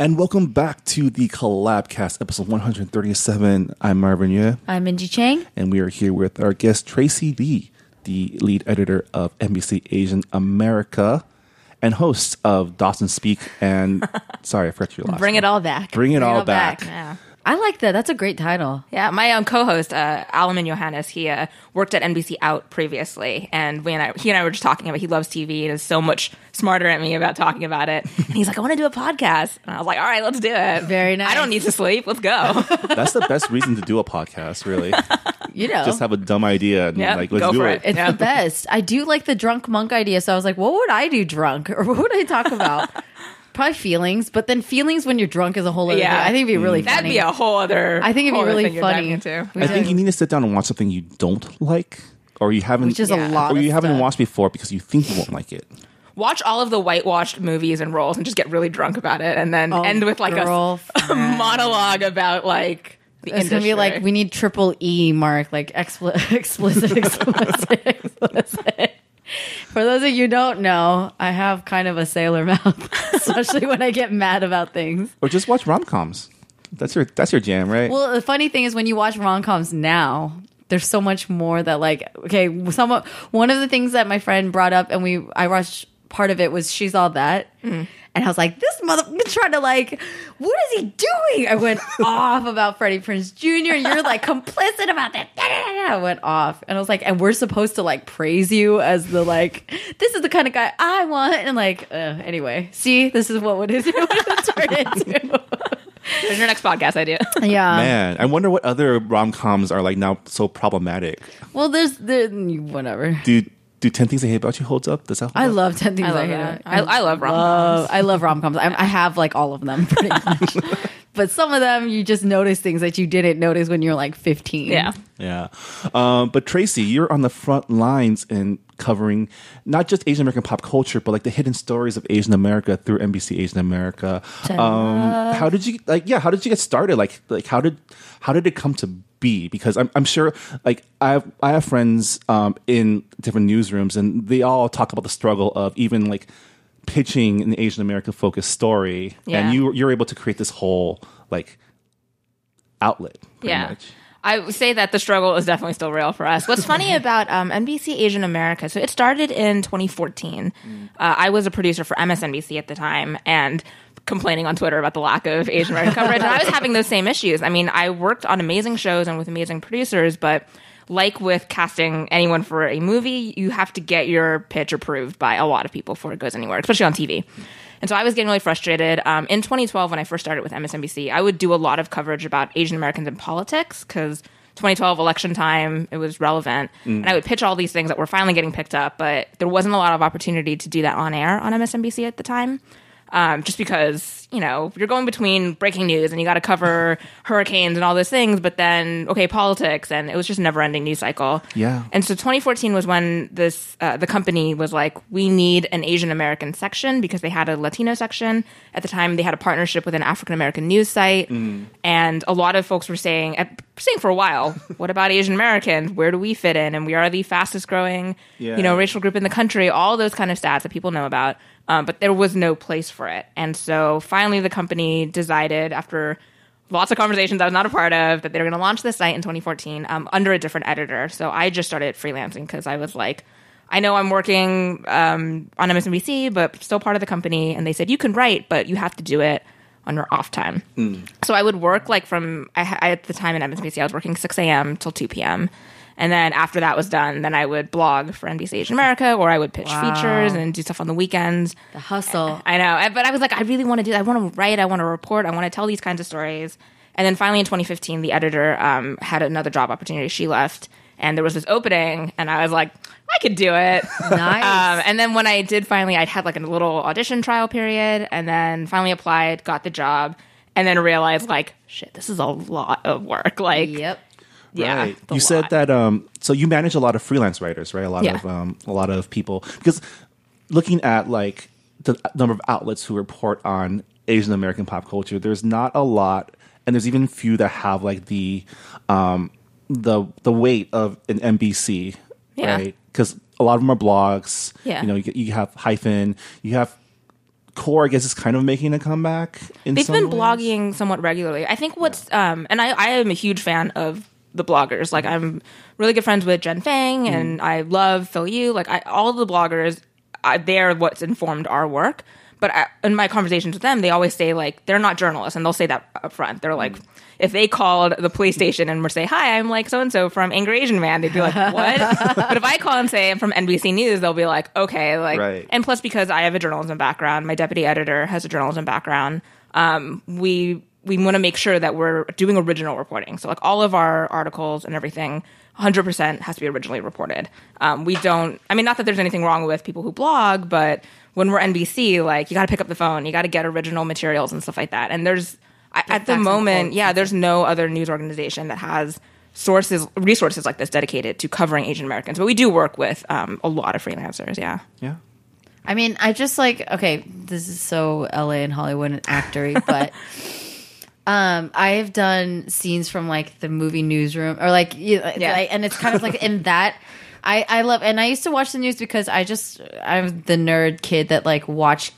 And welcome back to the Kollabcast, episode 137. I'm Marvin Yueh, I'm Minji Chang. and we are here with our guest, Traci Lee, the lead editor of NBC Asian America and host of Dawson Speak. And sorry, I forgot your last Bring it all back. Bring it all back. Yeah. I like that. That's a great title. Yeah, my um, co-host uh, Alaman Johannes, he uh, worked at NBC Out previously, and we and I, he and I were just talking about he loves TV and is so much smarter at me about talking about it. And he's like, "I want to do a podcast," and I was like, "All right, let's do it." Very nice. I don't need to sleep. Let's go. That's the best reason to do a podcast, really. You know, Just have a dumb idea and Yeah, like, let's go do for it. it. it's Yeah. the best. I do like the drunk monk idea. So I was like, what would I do drunk, or what would I talk about? Probably feelings, but then feelings when you're drunk is a whole other Yeah. thing. I think it'd be really mm. funny. That'd funny. be a whole other. I think it'd be other really thing you're diving funny. Into. We I think you need to sit down and watch something you don't like or you haven't which is Yeah. a lot. or of you haven't stuff. watched before because you think you won't like it. Watch all of the whitewashed movies and roles and just get really drunk about it, and then Oh, end with like a, a girlfriend. monologue about like the It's gonna be industry. like we need triple E mark, like expli- explicit, explicit, explicit. For those of you who don't know, I have kind of a sailor mouth, especially when I get mad about things. Or just watch rom coms. That's your that's your jam, right? Well, the funny thing is when you watch rom coms now, there's so much more that like okay, some one of the things that my friend brought up and we I watched part of it was she's all that. Mm. And I was like, this motherfucker trying to like, what is he doing? I went off about Freddie Prinze Jr. and you're like complicit about that. I went off. And I was like, and we're supposed to like praise you as the like, this is the kind of guy I want. And like, uh, anyway, see, this is what it is what it turned into. There's your next podcast idea. yeah. Man, I wonder what other rom coms are like now so problematic. Well, there's there, whatever. Do do Ten Things I Hate About You holds up? Does that hold I up? love ten things I I, hate. that. About- I, I love rom love, I love rom coms. I, I have like all of them pretty much. but some of them you just notice things that you didn't notice when you're like 15. Yeah. Yeah. Um, but Traci, you're on the front lines in covering not just Asian American pop culture, but like the hidden stories of Asian America through NBC Asian America. Um, how did you like? Yeah, how did you get started? Like, like how did how did it come to be? Because I'm I'm sure like I have I have friends um, in different newsrooms, and they all talk about the struggle of even like pitching an Asian American focused story, Yeah. and you you're able to create this whole like outlet. Yeah. Much. I would say that the struggle is definitely still real for us. What's funny about um, NBC Asian America? So it started in 2014. Uh, I was a producer for MSNBC at the time, and complaining on Twitter about the lack of Asian American coverage, and I was having those same issues. I mean, I worked on amazing shows and with amazing producers, but like with casting anyone for a movie, you have to get your pitch approved by a lot of people before it goes anywhere, especially on TV. And so I was getting really frustrated. Um, in 2012, when I first started with MSNBC, I would do a lot of coverage about Asian Americans in politics because 2012 election time, it was relevant. And I would pitch all these things that were finally getting picked up, but there wasn't a lot of opportunity to do that on air on MSNBC at the time. Um, just because you know you're going between breaking news and you got to cover hurricanes and all those things, but then okay politics and it was just a never ending news cycle. Yeah. And so 2014 was when this uh, the company was like, we need an Asian American section because they had a Latino section at the time. They had a partnership with an African American news site, and a lot of folks were saying saying for a while, what about Asian Americans? Where do we fit in? And we are the fastest growing, Yeah. you know, racial group in the country. All those kind of stats that people know about. Um, but there was no place for it. And so finally, the company decided after lots of conversations I was not a part of that they were going to launch this site in 2014 um, under a different editor. So I just started freelancing because I was like, I know I'm working um, on MSNBC, but still part of the company. And they said, you can write, but you have to do it on your off time. So I would work like from, I, I, at the time in MSNBC, I was working 6 a.m. till 2 p.m. And then after that was done, then I would blog for NBC Asian America or I would pitch Wow. features and do stuff on the weekends. The hustle. I know, but I was like, I really want to do. I want to write. I want to report. I want to tell these kinds of stories. And then finally, in 2015, the editor um, had another job opportunity. She left, and there was this opening, and I was like, I could do it. Nice. um, and then when I did finally, I had like a little audition trial period, and then finally applied, got the job, and then realized like, shit, this is a lot of work. Like, Yep. Yeah, Right. You said that. Um, so you manage a lot of freelance writers, right? A lot Yeah. of um, a lot of people because looking at like the number of outlets who report on Asian American pop culture, there's not a lot, and there's even few that have like the um, the the weight of an NBC, Yeah. right? Because a lot of them are blogs. Yeah. You know, you, you have hyphen, you have core. I guess is kind of making a comeback. In They've been ways. blogging somewhat regularly. I think what's um and I, I am a huge fan of the bloggers. Like mm-hmm. I'm really good friends with Jenn Fang mm-hmm. and I love Phil Yu. Like I, all the bloggers, I, they're what's informed our work. But I, in my conversations with them, they always say like they're not journalists, and they'll say that up front. They're like, mm-hmm. if they called the police station and were say, "Hi, I'm like so and so from Angry Asian Man," they'd be like, "What?" but if I call and say I'm from NBC News, they'll be like, "Okay." Like, Right. and plus because I have a journalism background, my deputy editor has a journalism background. Um, we we want to make sure that we're doing original reporting. So like all of our articles and everything, 100% has to be originally reported. Um, we don't. I mean, not that there's anything wrong with people who blog, but when we're NBC, like you got to pick up the phone, you got to get original materials and stuff like that. And there's I, at the moment, quotes yeah, there's no other news organization that has sources resources like this dedicated to covering Asian Americans. But we do work with um, a lot of freelancers. Yeah. Yeah. I mean, I just like okay, this is so LA and Hollywood and actory, but um, I have done scenes from like the movie newsroom or like you Yeah. like, and it's kind of like in that. I, I love and I used to watch the news because I just I'm the nerd kid that like watch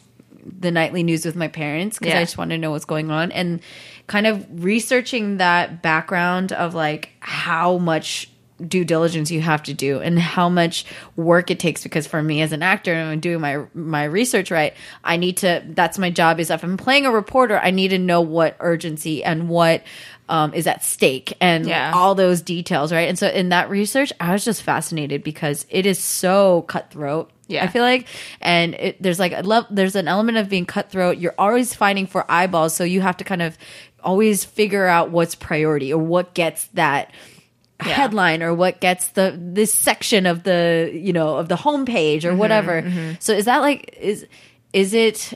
the nightly news with my parents because Yeah. I just want to know what's going on and kind of researching that background of like how much due diligence you have to do and how much work it takes because for me as an actor and doing my my research right I need to that's my job is if I'm playing a reporter I need to know what urgency and what um, is at stake and Yeah. all those details right and so in that research I was just fascinated because it is so cutthroat Yeah. I feel like, and it, there's like I love. There's an element of being cutthroat. You're always fighting for eyeballs, so you have to kind of always figure out what's priority or what gets that Yeah. headline or what gets the this section of the you know of the homepage or mm-hmm, whatever. Mm-hmm. So is that like is is it?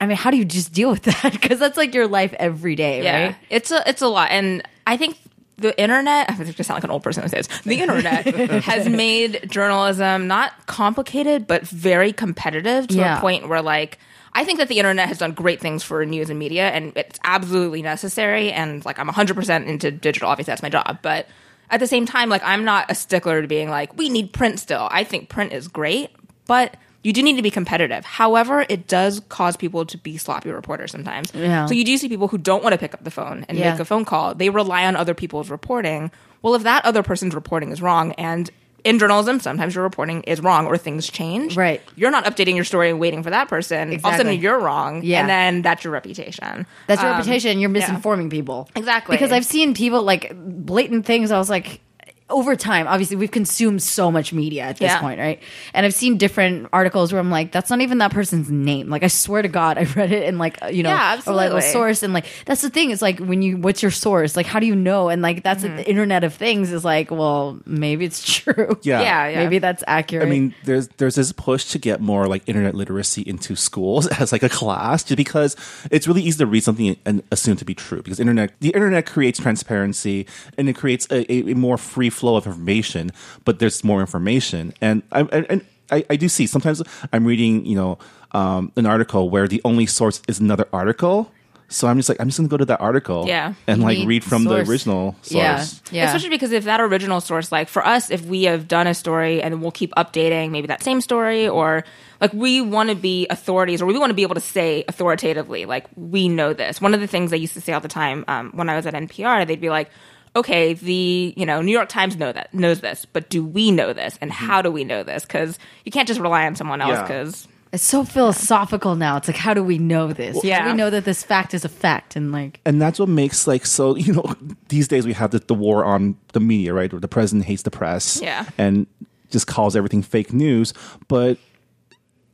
I mean, how do you just deal with that? Because that's like your life every day, Yeah, right? it's a it's a lot, and I think the internet. I just sound like an old person who says the internet has made journalism not complicated but very competitive to Yeah. a point where like. I think that the internet has done great things for news and media, and it's absolutely necessary. And like, I'm 100% into digital. Obviously, that's my job. But at the same time, like, I'm not a stickler to being like, we need print still. I think print is great, but you do need to be competitive. However, it does cause people to be sloppy reporters sometimes. Yeah. So you do see people who don't want to pick up the phone and Yeah. make a phone call. They rely on other people's reporting. Well, if that other person's reporting is wrong and in journalism, sometimes your reporting is wrong or things change. Right. You're not updating your story and waiting for that person. All of a sudden, you're wrong. Yeah. And then that's your reputation. That's your Um, reputation. You're yeah. misinforming people. Exactly. Because I've seen people like blatant things. I was like, over time, obviously, we've consumed so much media at this Yeah. point, right? And I've seen different articles where I'm like, that's not even that person's name. Like, I swear to God, I read it in like, you know, Yeah, a reliable absolutely. source. And like, that's the thing. It's like, when you, what's your source? Like, how do you know? And like, that's Mm-hmm. the Internet of Things is like, well, maybe it's true. Yeah. Yeah, yeah. Maybe that's accurate. I mean, there's there's this push to get more like internet literacy into schools as like a class, just because it's really easy to read something and assume to be true. Because internet, the internet creates transparency and it creates a, a, a more free flow of information. But there's more information, and I and, and I, I do see sometimes I'm reading you know um, an article where the only source is another article. So I'm just like I'm just gonna go to that article, Yeah. and like read from source. the original source. yeah. Yeah. Especially because if that original source, like for us, if we have done a story and we'll keep updating maybe that same story or like we want to be authorities or we want to be able to say authoritatively, like we know this. One of the things I used to say all the time um, when I was at NPR, they'd be like, okay, the, you know, New York Times know that, knows this, but do we know this? And mm-hmm. how do we know this? Because you can't just rely on someone else Yeah. because it's so philosophical now. It's like, how do we know this? How do Yeah. we know that this fact is a fact? And like, and that's what makes like so you know these days we have the, the war on the media right where the president hates the press Yeah. and just calls everything fake news but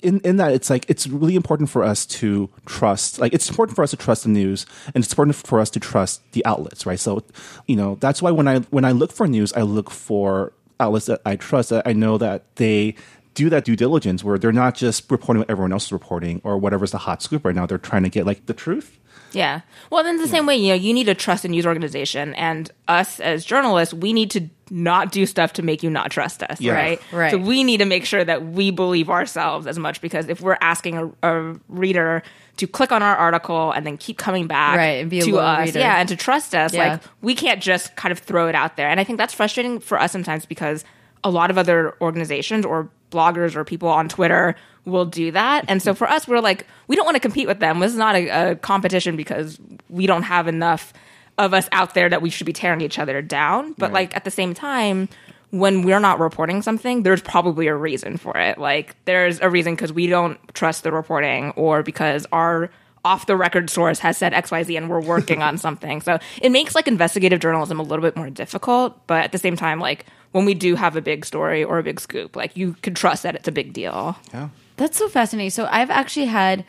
in, in that it's like it's really important for us to trust like it's important for us to trust the news and it's important for us to trust the outlets right? So you know that's why when i when i look for news i look for outlets that i trust that i know that they do that due diligence where they're not just reporting what everyone else is reporting or whatever's the hot scoop right now. They're trying to get like the truth Yeah. Well, then it's the same way, you know, you need to trust a news organization, and us as journalists, we need to not do stuff to make you not trust us, Yeah. right? Right. So we need to make sure that we believe ourselves as much because if we're asking a, a reader to click on our article and then keep coming back Right, and be a to loyal us, reader. yeah, and to trust us, Yeah. like we can't just kind of throw it out there. And I think that's frustrating for us sometimes because a lot of other organizations or bloggers or people on Twitter will do that. And so for us, we're like, we don't want to compete with them. This is not a, a competition because we don't have enough of us out there that we should be tearing each other down. But like at the same time, when we're not reporting something, there's probably a reason for it. Like there's a reason because we don't trust the reporting or because our off the record source has said XYZ and we're working on something. So it makes like investigative journalism a little bit more difficult. But at the same time, like when we do have a big story or a big scoop, like you can trust that it's a big deal. yeah That's so fascinating. So I've actually had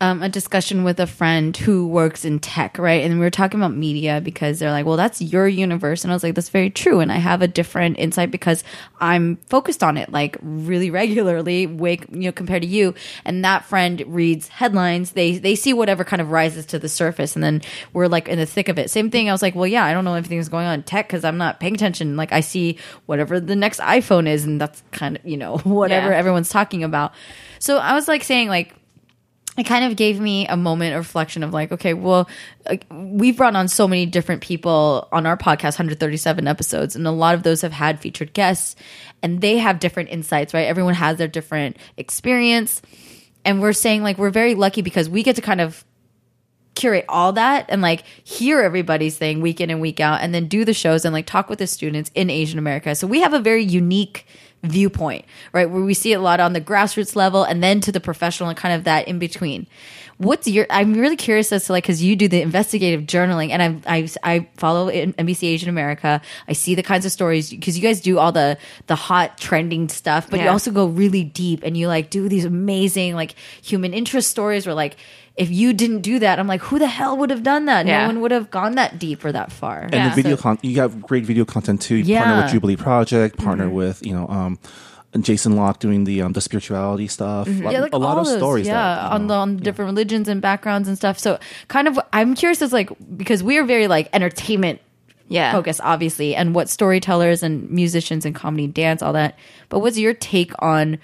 um, a discussion with a friend who works in tech, right? And we were talking about media because they're like, well, that's your universe. And I was like, that's very true. And I have a different insight because I'm focused on it like really regularly, wake, you know, compared to you. And that friend reads headlines. They, they see whatever kind of rises to the surface. And then we're like in the thick of it. Same thing. I was like, well, yeah, I don't know everything that's going on in tech because I'm not paying attention. Like I see whatever the next iPhone is. And that's kind of, you know, whatever Yeah. everyone's talking about. So I was like saying like, it kind of gave me a moment of reflection of like, okay, well, we've brought on so many different people on our podcast, 137 episodes, and a lot of those have had featured guests, and they have different insights, right? Everyone has their different experience, and we're saying like we're very lucky because we get to kind of curate all that and like hear everybody's thing week in and week out and then do the shows and like talk with the students in Asian America. So we have a very unique viewpoint, right? Where we see it a lot on the grassroots level and then to the professional and kind of that in between. What's your? I'm really curious as to like because you do the investigative journaling and I I I follow NBC Asian America. I see the kinds of stories because you guys do all the the hot trending stuff, but you also go really deep and you like do these amazing like human interest stories where like if you didn't do that, I'm like, who the hell would have done that? Yeah. No one would have gone that deep or that far. and Yeah. the video So- con- you have great video content too. You Yeah. partner with Jubilee Project, partner Mm-hmm. with you know um, Jason Locke doing the um, the spirituality stuff. Mm-hmm. Yeah, like a lot all of those, stories. yeah, that, on know, the on the different religions and backgrounds and stuff. So, kind of, I'm curious as like because we are very like entertainment Yeah. focused, obviously, and what storytellers and musicians and comedy, dance, all that. But what's your take on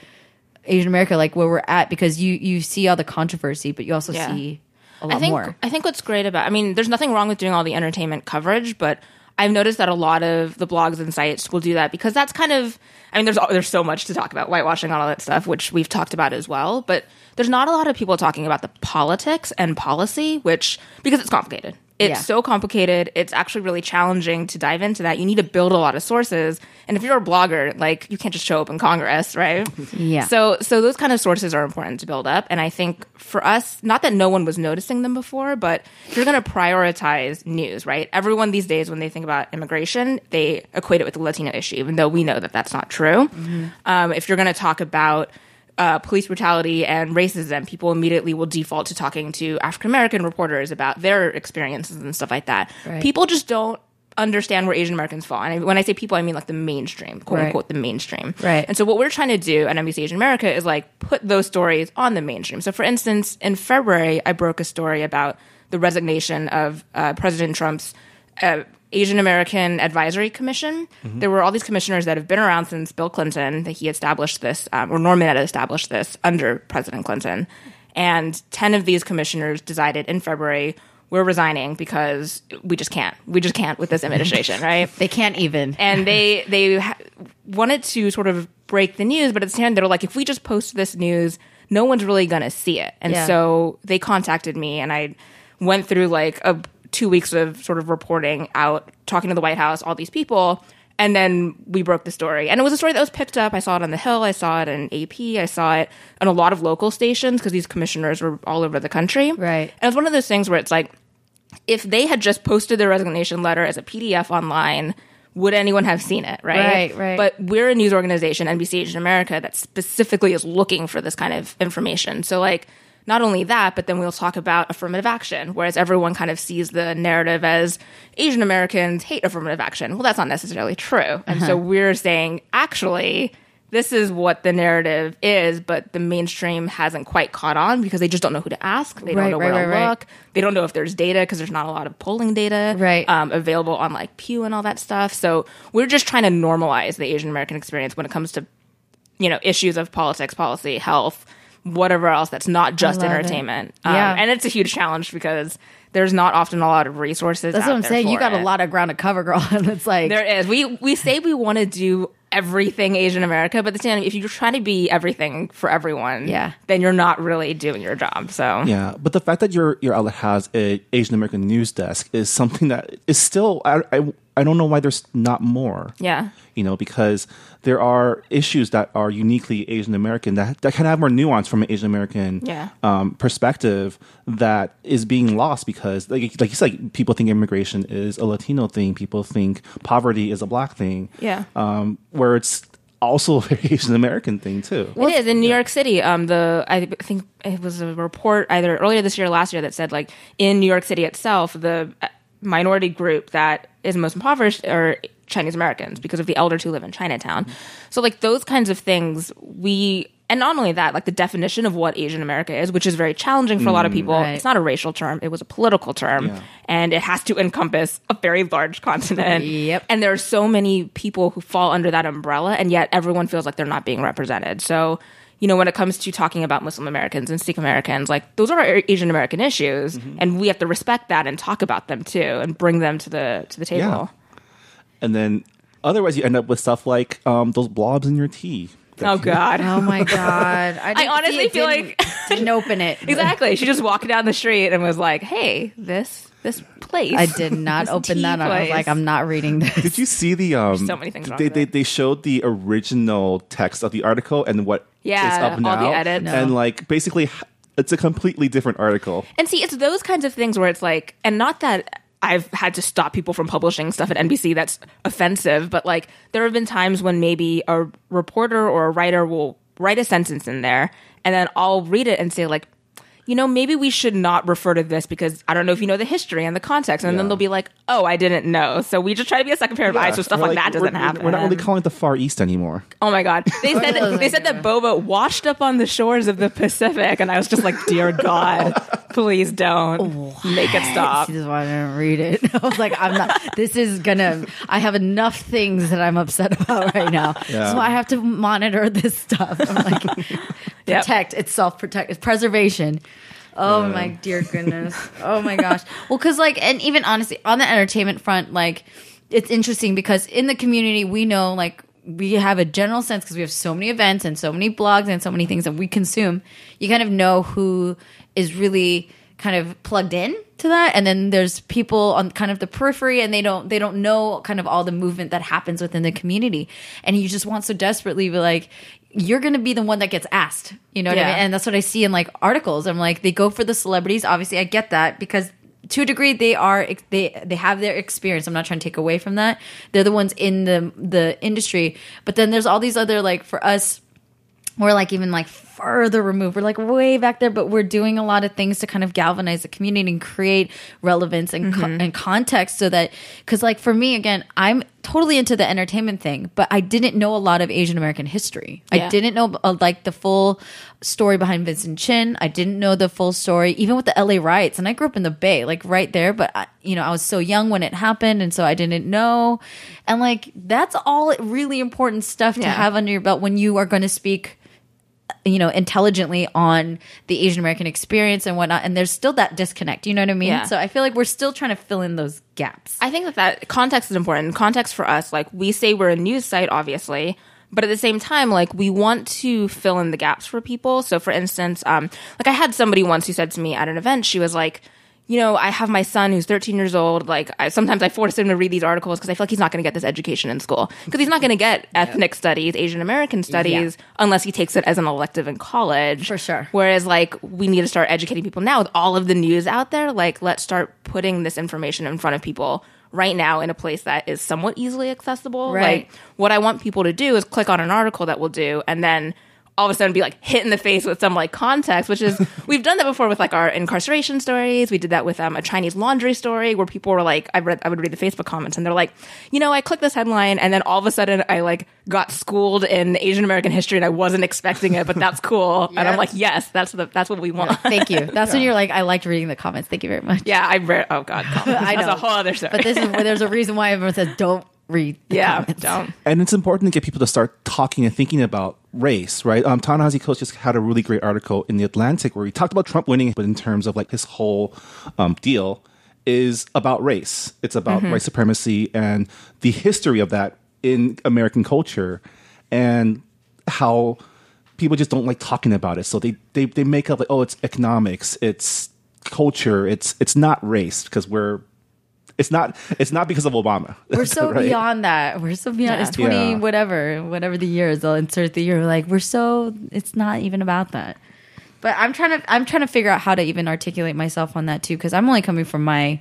Asian America, like where we're at? Because you you see all the controversy, but you also Yeah. see a lot I think more. I think what's great about I mean, there's nothing wrong with doing all the entertainment coverage, but I've noticed that a lot of the blogs and sites will do that because that's kind of I mean there's there's so much to talk about whitewashing and all that stuff which we've talked about as well, but there's not a lot of people talking about the politics and policy which because it's complicated. It's Yeah. so complicated. It's actually really challenging to dive into that. You need to build a lot of sources. And if you're a blogger, like you can't just show up in Congress, right? Yeah. So so those kind of sources are important to build up. And I think for us, not that no one was noticing them before, but you're gonna prioritize news, right? Everyone these days when they think about immigration, they equate it with the Latino issue, even though we know that that's not true. Um, if you're gonna talk about uh, police brutality and racism, people immediately will default to talking to African American reporters about their experiences and stuff like that. Right. People just don't understand where Asian Americans fall. And I, when I say people, I mean like the mainstream, quote Right. unquote, the mainstream. Right. And so what we're trying to do at NBC Asian America is like put those stories on the mainstream. So for instance, in February, I broke a story about the resignation of uh, President Trump's uh, Asian American Advisory Commission. There were all these commissioners that have been around since Bill Clinton, that he established this, um, or Norman had established this under President Clinton. And 10 of these commissioners decided in February, we're resigning because we just can't. We just can't with this administration, right? They can't even. and they they ha- wanted to sort of break the news, but at the same time they're like, if we just post this news, no one's really going to see it. And Yeah. so they contacted me, and I went through like a two weeks of sort of reporting out, talking to the White House, all these people. And then we broke the story. And it was a story that was picked up. I saw it on The Hill. I saw it in AP. I saw it on a lot of local stations because these commissioners were all over the country. Right. And it was one of those things where it's like, if they had just posted their resignation letter as a PDF online, would anyone have seen it? Right. Right, right. But we're a news organization, NBC Asian America, that specifically is looking for this kind of information. So, like, not only that, but then we'll talk about affirmative action, whereas everyone kind of sees the narrative as Asian Americans hate affirmative action. Well, that's not necessarily true. And so we're saying, actually, this is what the narrative is, but the mainstream hasn't quite caught on because they just don't know who to ask. They Right, don't know where right, to right, right. look. They don't know if there's data because there's not a lot of polling data Right. um, available on like Pew and all that stuff. So we're just trying to normalize the Asian American experience when it comes to you know issues of politics, policy, health, whatever else that's not just love it. entertainment. Um, Yeah. and it's a huge challenge because there's not often a lot of resources. That's out what I'm there saying. You got it. a lot of ground to cover, girl. And it's like, There is. We we say we want to do everything Asian America, but the same time, if you're trying to be everything for everyone, Yeah. then you're not really doing your job. So Yeah, but the fact that your your outlet has a Asian American news desk is something that is still I, I I don't know why there's not more. yeah. You know, because there are issues that are uniquely Asian American that that can have more nuance from an Asian American Yeah. um, perspective that is being lost because, like, like you said, people think immigration is a Latino thing. People think poverty is a black thing. Yeah. um, where it's also a very Asian American thing too. it is in New York City. Um, the I think it was a report either earlier this year or last year that said like in New York City itself, the minority group that is most impoverished are Chinese Americans because of the elders who live in Chinatown. So like those kinds of things, we and not only that, like the definition of what Asian America is, which is very challenging for a lot of mm, people. Right. It's not a racial term; it was a political term, Yeah. and it has to encompass a very large continent. Yep. And there are so many people who fall under that umbrella, and yet everyone feels like they're not being represented. So, you know, when it comes to talking about Muslim Americans and Sikh Americans, like those are our Asian American issues, and we have to respect that and talk about them too, and bring them to the to the table. and then otherwise you end up with stuff like um, those blobs in your tea. Oh God. oh my God. I, didn't honestly feel didn't- like- didn't open it. Exactly. She just walked down the street and was like, "Hey, this this place." I did not open tea that. I was like, I'm not reading this. Did you see the um? so many things wrong They, they they showed the original text of the article and what Yeah, all the now, edits. No. and like basically it's a completely different article. And see, it's those kinds of things where it's like, and not that I've had to stop people from publishing stuff at NBC that's offensive, but like there have been times when maybe a reporter or a writer will write a sentence in there, and then I'll read it and say like. You know, maybe we should not refer to this because I don't know if you know the history and the context. And then they'll be like, oh, I didn't know. So we just try to be a second pair of eyes so stuff We're like, that doesn't we're, happen. We're not really calling it the Far East anymore. Oh my god! They said Oh that, they said that Boba washed up on the shores of the Pacific, and I was just like, "Dear God, please don't make it stop." She just wanted to read it. I was like, I'm not. This is gonna. I have enough things that I'm upset about right now, Yeah. so I have to monitor this stuff. I'm like, Yep. protect. It's self protect. It's preservation. Oh my dear goodness. Oh my gosh. Well, because like, and even honestly, on the entertainment front, like. it's interesting because in the community we know like we have a general sense because we have so many events and so many blogs and so many things that we consume. You kind of know who is really kind of plugged in to that and then there's people on kind of the periphery and they don't they don't know kind of all the movement that happens within the community and you just want so desperately to be like you're going to be the one that gets asked you know what i mean? And that's what i see in like articles. I'm like they go for the celebrities obviously i get that because to a degree they are they they have their experience. I'm not trying to take away from that. They're the ones in the the industry. But then there's all these other like for us we're like even like further removed. We're like way back there, but we're doing a lot of things to kind of galvanize the community and create relevance and, co- and context so that, because like for me, again, I'm totally into the entertainment thing, but I didn't know a lot of Asian American history. I didn't know uh, like the full story behind Vincent Chin. I didn't know the full story, even with the LA riots. And I grew up in the Bay, like right there, but I, you know, I was so young when it happened. And so I didn't know. And like, that's all really important stuff to Yeah. have under your belt when you are going to speak you know intelligently on the asian american experience and whatnot and there's still that disconnect you know what i mean Yeah. so i feel like we're still trying to fill in those gaps I think that that context is important. Context for us, like we say we're a news site, obviously, but at the same time, like we want to fill in the gaps for people. So, for instance, um, like I had somebody once who said to me at an event, she was like, you know, I have my son who's 13 years old. Like, I, sometimes I force him to read these articles because I feel like he's not going to get this education in school because he's not going to get ethnic studies, Asian American studies, unless he takes it as an elective in college. For sure. Whereas, like, we need to start educating people now with all of the news out there. Like, let's start putting this information in front of people right now in a place that is somewhat easily accessible. Right. Like, what I want people to do is click on an article that we'll do and then all of a sudden be like hit in the face with some like context, which is we've done that before with like our incarceration stories. We did that with um, a Chinese laundry story where people were like, I read, I would read the Facebook comments and they're like, you know, I clicked this headline and then all of a sudden I like got schooled in Asian American history and I wasn't expecting it, but that's cool. And I'm like, yes, that's the that's what we want. thank you that's when you're like i liked reading the comments thank you very much Yeah, I read. Oh God, comments. I that's know. a whole other story. but this is where there's a reason why everyone says don't read the yeah, comments. don't. and it's important to get people to start talking and thinking about race, right? Um, Ta-Nehisi Coates just had a really great article in the Atlantic where he talked about Trump winning, but in terms of like his whole um, deal is about race. It's about white supremacy and the history of that in American culture, and how people just don't like talking about it. So they they they make up like, oh, it's economics, it's culture, it's it's not race because we're it's not it's not because of Obama. we're so right? beyond that we're so beyond Yeah. it's 20 Yeah. whatever whatever the year is they'll insert the year like we're so it's not even about that but i'm trying to i'm trying to figure out how to even articulate myself on that too because i'm only coming from my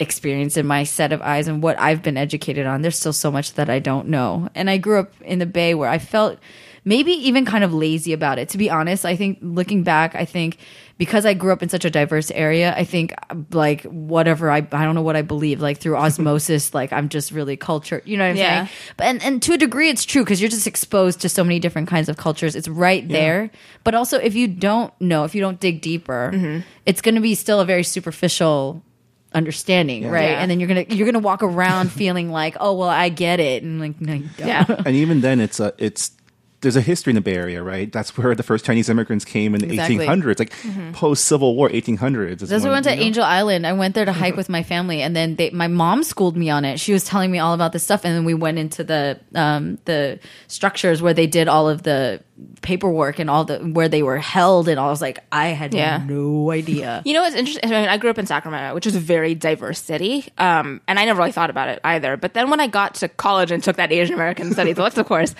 experience and my set of eyes and what i've been educated on there's still so much that i don't know and i grew up in the bay where i felt maybe even kind of lazy about it to be honest i think looking back i think because i grew up in such a diverse area i think like whatever i i don't know what i believe like through osmosis like i'm just really cultured you know what i'm Yeah. saying but and, and to a degree it's true because you're just exposed to so many different kinds of cultures it's right there but also if you don't know if you don't dig deeper mm-hmm. it's going to be still a very superficial understanding right Yeah. and then you're gonna you're gonna walk around feeling like oh well i get it and like no you don't. Yeah. and even then it's a it's there's a history in the Bay Area, right? That's where the first Chinese immigrants came in the Exactly. 1800s, like post Civil War 1800s. is That's why I went to you know? Angel Island. I went there to hike with my family, and then they, my mom schooled me on it. She was telling me all about this stuff, and then we went into the um, the structures where they did all of the paperwork and all the where they were held, and I was like, I had Yeah. no idea. You know what's interesting? I mean, I grew up in Sacramento, which is a very diverse city, um, and I never really thought about it either. But then when I got to college and took that Asian American Studies elective course,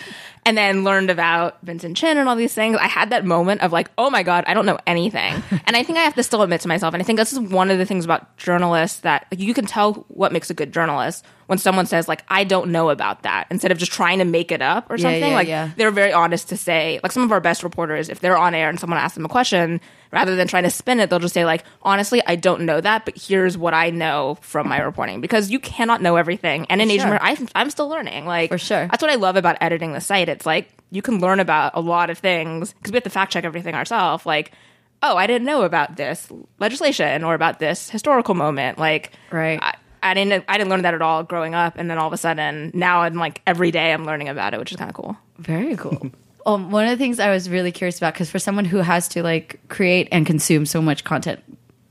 and then learned about Vincent Chin and all these things, I had that moment of like, oh my god, I don't know anything. and I think I have to still admit to myself, and I think this is one of the things about journalists that like, you can tell what makes a good journalist when someone says like, I don't know about that, instead of just trying to make it up or Yeah, something. yeah, like yeah. they're very honest to say like some of our best reporters if they're on air and someone asks them a question rather than trying to spin it they'll just say like honestly i don't know that but here's what i know from my reporting because you cannot know everything and in asian sure. I'm, I'm still learning like For sure. that's what i love about editing the site it's like you can learn about a lot of things because we have to fact check everything ourselves like oh i didn't know about this legislation or about this historical moment like Right. I, I didn't. I didn't learn that at all growing up, and then all of a sudden, now I'm like every day I'm learning about it, which is kind of cool. Very cool. um, one of the things I was really curious about, because for someone who has to like create and consume so much content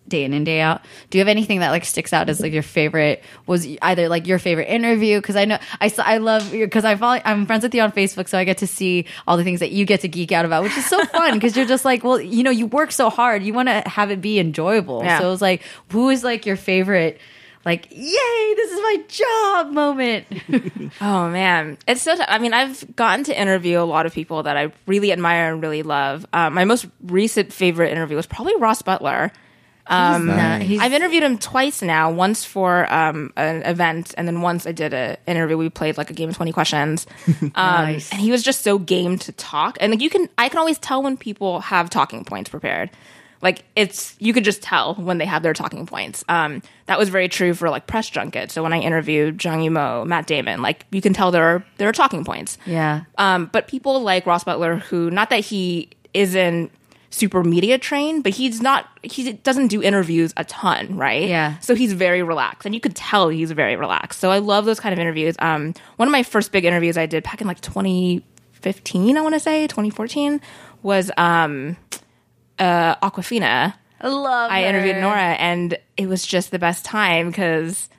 day in and day out. Do you have anything that like sticks out as like your favorite? Was either like your favorite interview? Because I know i i love because I follow I'm friends with you on Facebook, so I get to see all the things that you get to geek out about, which is so fun because you're just like, well, you know, you work so hard, you want to have it be enjoyable. Yeah. So it was like, who is like your favorite? Like, yay, this is my job moment. Oh man, it's so. T- I mean, I've gotten to interview a lot of people that I really admire and really love. Um, my most recent favorite interview was probably Ross Butler. he's not, he's, I've interviewed him twice now. Once for um, an event, and then once I did an interview. We played like a game of twenty questions, um, Nice. and he was just so game to talk. And like you can, I can always tell when people have talking points prepared. Like it's, you could just tell when they have their talking points. Um, that was very true for like press junket. So when I interviewed Zhang Yimou, Matt Damon, like you can tell there are there are talking points. yeah. Um, but people like Ross Butler, who not that he isn't super media trained, but he's not he doesn't do interviews a ton, right? Yeah. So he's very relaxed, and you could tell he's very relaxed. So I love those kind of interviews. Um, one of my first big interviews I did back in like 2015, I want to say 2014, was um, uh, Awkwafina. I love. I interviewed. Nora, and it was just the best time because,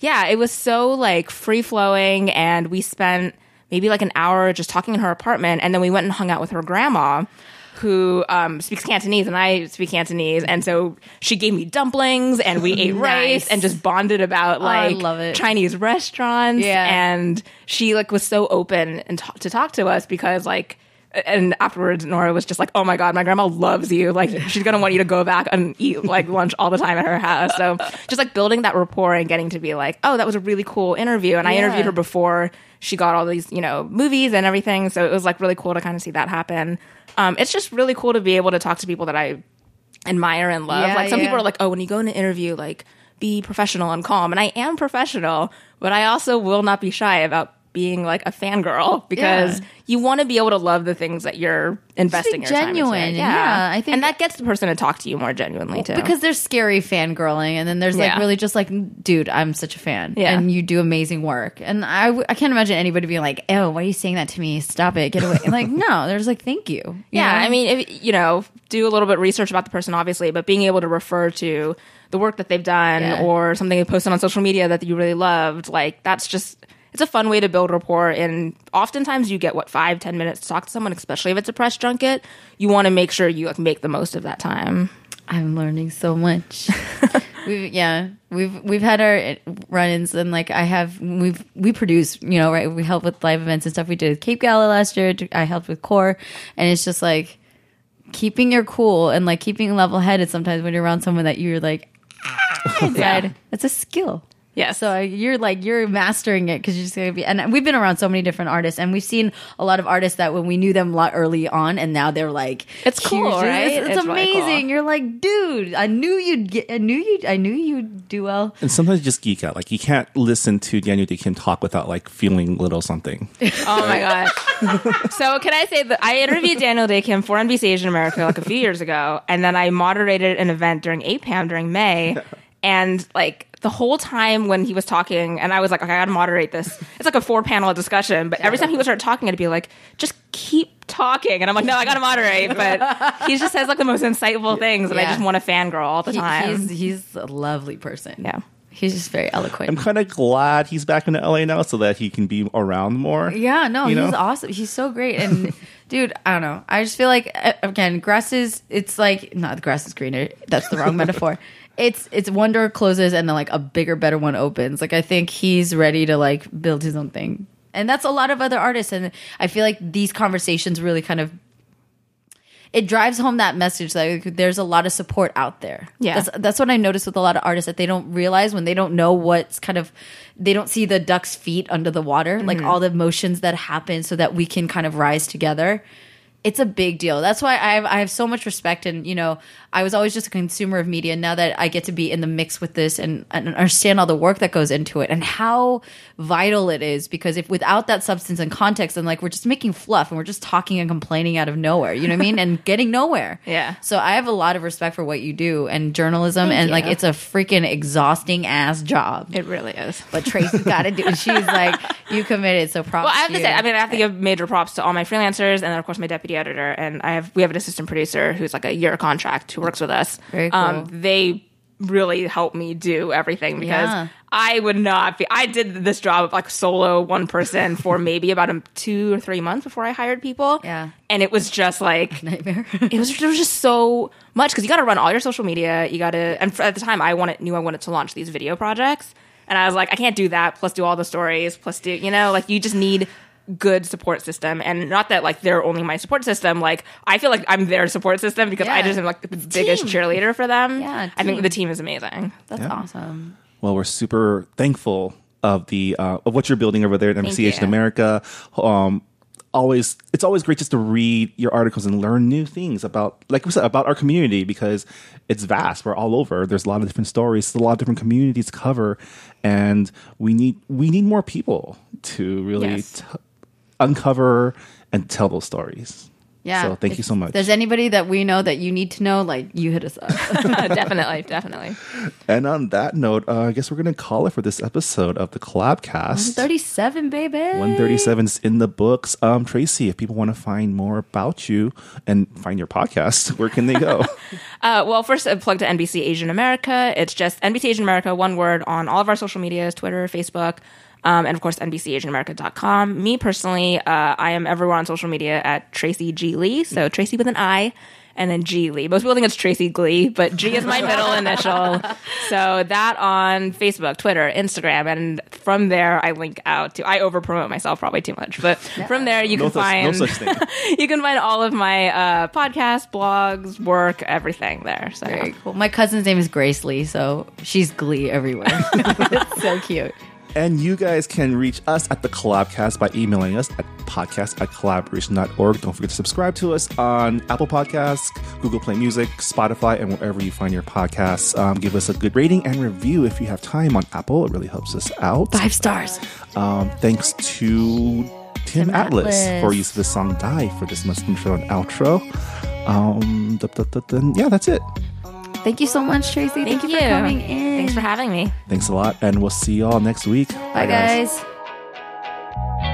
yeah, it was so like free flowing, and we spent maybe like an hour just talking in her apartment, and then we went and hung out with her grandma. Who um, speaks Cantonese and I speak Cantonese, and so she gave me dumplings and we ate rice and just bonded about Oh, like it. Chinese restaurants. Yeah. and she like was so open and ta- to talk to us because like and afterwards Nora was just like, "Oh my god, my grandma loves you. Like she's going to want you to go back and eat like lunch all the time at her house." So, just like building that rapport and getting to be like, "Oh, that was a really cool interview." And I Yeah. interviewed her before she got all these, you know, movies and everything, so it was like really cool to kind of see that happen. Um, it's just really cool to be able to talk to people that I admire and love. Yeah, like some people are like, "Oh, when you go in an interview, like be professional and calm." And I am professional, but I also will not be shy about being like a fangirl because Yeah. you want to be able to love the things that you're investing your time genuine. into. Yeah, I think- and that gets the person to talk to you more genuinely too. because there's scary fangirling, and then there's like Yeah. really just like, dude, I'm such a fan, Yeah. and you do amazing work, and I, w- I can't imagine anybody being like, oh, why are you saying that to me? Stop it, get away. Like, no, there's like, thank you. you yeah, know? I mean, if, you know, do a little bit of research about the person, obviously, but being able to refer to the work that they've done Yeah. or something they posted on social media that you really loved, like that's just it's a fun way to build rapport. And oftentimes, you get what five, ten minutes to talk to someone, especially if it's a press junket. You want to make sure you like make the most of that time. I'm learning so much. we've yeah, we've we've had our run-ins and like I have we've we produce you know right we help with live events and stuff. We did Cape Gala last year. I helped with Core, and it's just like keeping your cool and like keeping level-headed. Sometimes when you're around someone that you're like ah, inside, it's a skill. Yes. So you're like you're mastering it because you're just gonna be. And we've been around so many different artists, and we've seen a lot of artists that when we knew them a lot early on, and now they're like, It's cool, huge. right? It's, it's It's really amazing. cool. You're like, dude, I knew you'd get. I knew you. I knew you'd do well. And sometimes you just geek out. Like you can't listen to Daniel Dae Kim talk without like feeling little something. Oh my gosh. so can I say that I interviewed Daniel Dae Kim for NBC Asian America like a few years ago, and then I moderated an event during APAM during May, and like the whole time when he was talking, and I was like, okay, I gotta moderate this. It's like a four panel discussion, but every time he would start talking, I'd be like, just keep talking, and I'm like, no, I gotta moderate. But he just says like the most insightful things, and I just want to fangirl all the He- time. he's he's a lovely person. Yeah. he's just very eloquent. I'm kind of glad he's back in LA now so that he can be around more. Yeah, no, You he's know? awesome. He's so great. And dude, I don't know. I just feel like uh, again, grass is it's like not the grass is greener. That's the wrong metaphor. It's it's one door closes and then like a bigger, better one opens. Like I think he's ready to like build his own thing. And that's a lot of other artists. And I feel like these conversations really kind of it drives home that message that like, there's a lot of support out there. Yeah. That's that's what I noticed with a lot of artists that they don't realize when they don't know what's kind of they don't see the duck's feet under the water, like mm-hmm. all the motions that happen so that we can kind of rise together. It's a big deal. That's why I have I have so much respect and you know, I was always just a consumer of media. Now that I get to be in the mix with this and, and understand all the work that goes into it and how vital it is because if without that substance and context and like we're just making fluff and we're just talking and complaining out of nowhere, you know what I mean? And getting nowhere. Yeah. So I have a lot of respect for what you do and journalism and like it's a freaking exhausting ass job. it really is. But Traci's got to do it. She's like, you committed, so props. Well, I have to to you. say, I mean, I have to give major props to all my freelancers, and then of course my deputy editor, and I have we have an assistant producer who's like a year contract who works with us. Very cool. Um, they really helped me do everything because Yeah. I would not be. I did this job of like solo one person for maybe about a, two or three months before I hired people. Yeah. and it was just like Nightmare. it was there was just so much because you got to run all your social media. You got to, and for, at the time, I wanted knew I wanted to launch these video projects, and I was like, I can't do that. Plus, do all the stories. Plus, do you know, like you just need good support system and not that like they're only my support system like i feel like i'm their support system because i just am like the biggest Team. cheerleader for them Yeah, i think the team is amazing That's awesome. Well, we're super thankful of the uh, of what you're building over there at NBC Asian you. America. Um, always, it's always great just to read your articles and learn new things about, like we said, about our community because it's vast. We're all over. There's a lot of different stories, a lot of different communities to cover, and we need we need more people to really Yes. t- uncover and tell those stories. Yeah. So thank If you so much. There's anybody that we know that you need to know, like you hit us up. definitely definitely And on that note, uh, I guess we're going to call it for this episode of the Kollabcast. 37, baby. 137 is in the books. Um, Traci, if people want to find more about you and find your podcast, where can they go? Uh, well, first, a plug to NBC Asian America. It's just NBC Asian America, one word, on all of our social medias Twitter, Facebook, um, and of course, NBCAsianAmerica.com. Me personally, uh, I am everywhere on social media at Traci G. Lee. So Traci with an I. And then G Lee. Most people think it's Traci Glee, but G is my middle initial. So that on Facebook, Twitter, Instagram, and from there I link out to. I over promote myself probably too much, but from there you no, can such, find no such thing. you can find all of my uh, podcasts, blogs, work, everything there. So Very cool. My cousin's name is Grace Lee, so she's Glee everywhere. it's so cute. And you guys can reach us at the Kollabcast by emailing us at podcast at kollaboration.org. Don't forget to subscribe to us on Apple Podcasts, Google Play Music, Spotify, and wherever you find your podcasts. Um, give us a good rating and review if you have time on Apple. It really helps us out. Five stars. Um, thanks to Tim, Tim Atlas, Atlas. for use of the song Die for this month's intro and outro. Um, yeah, that's it. Thank you so much, Traci. Thank, Thank you, you for coming in. Thanks for having me. Thanks a lot, and we'll see y'all next week. Bye, Bye guys. guys.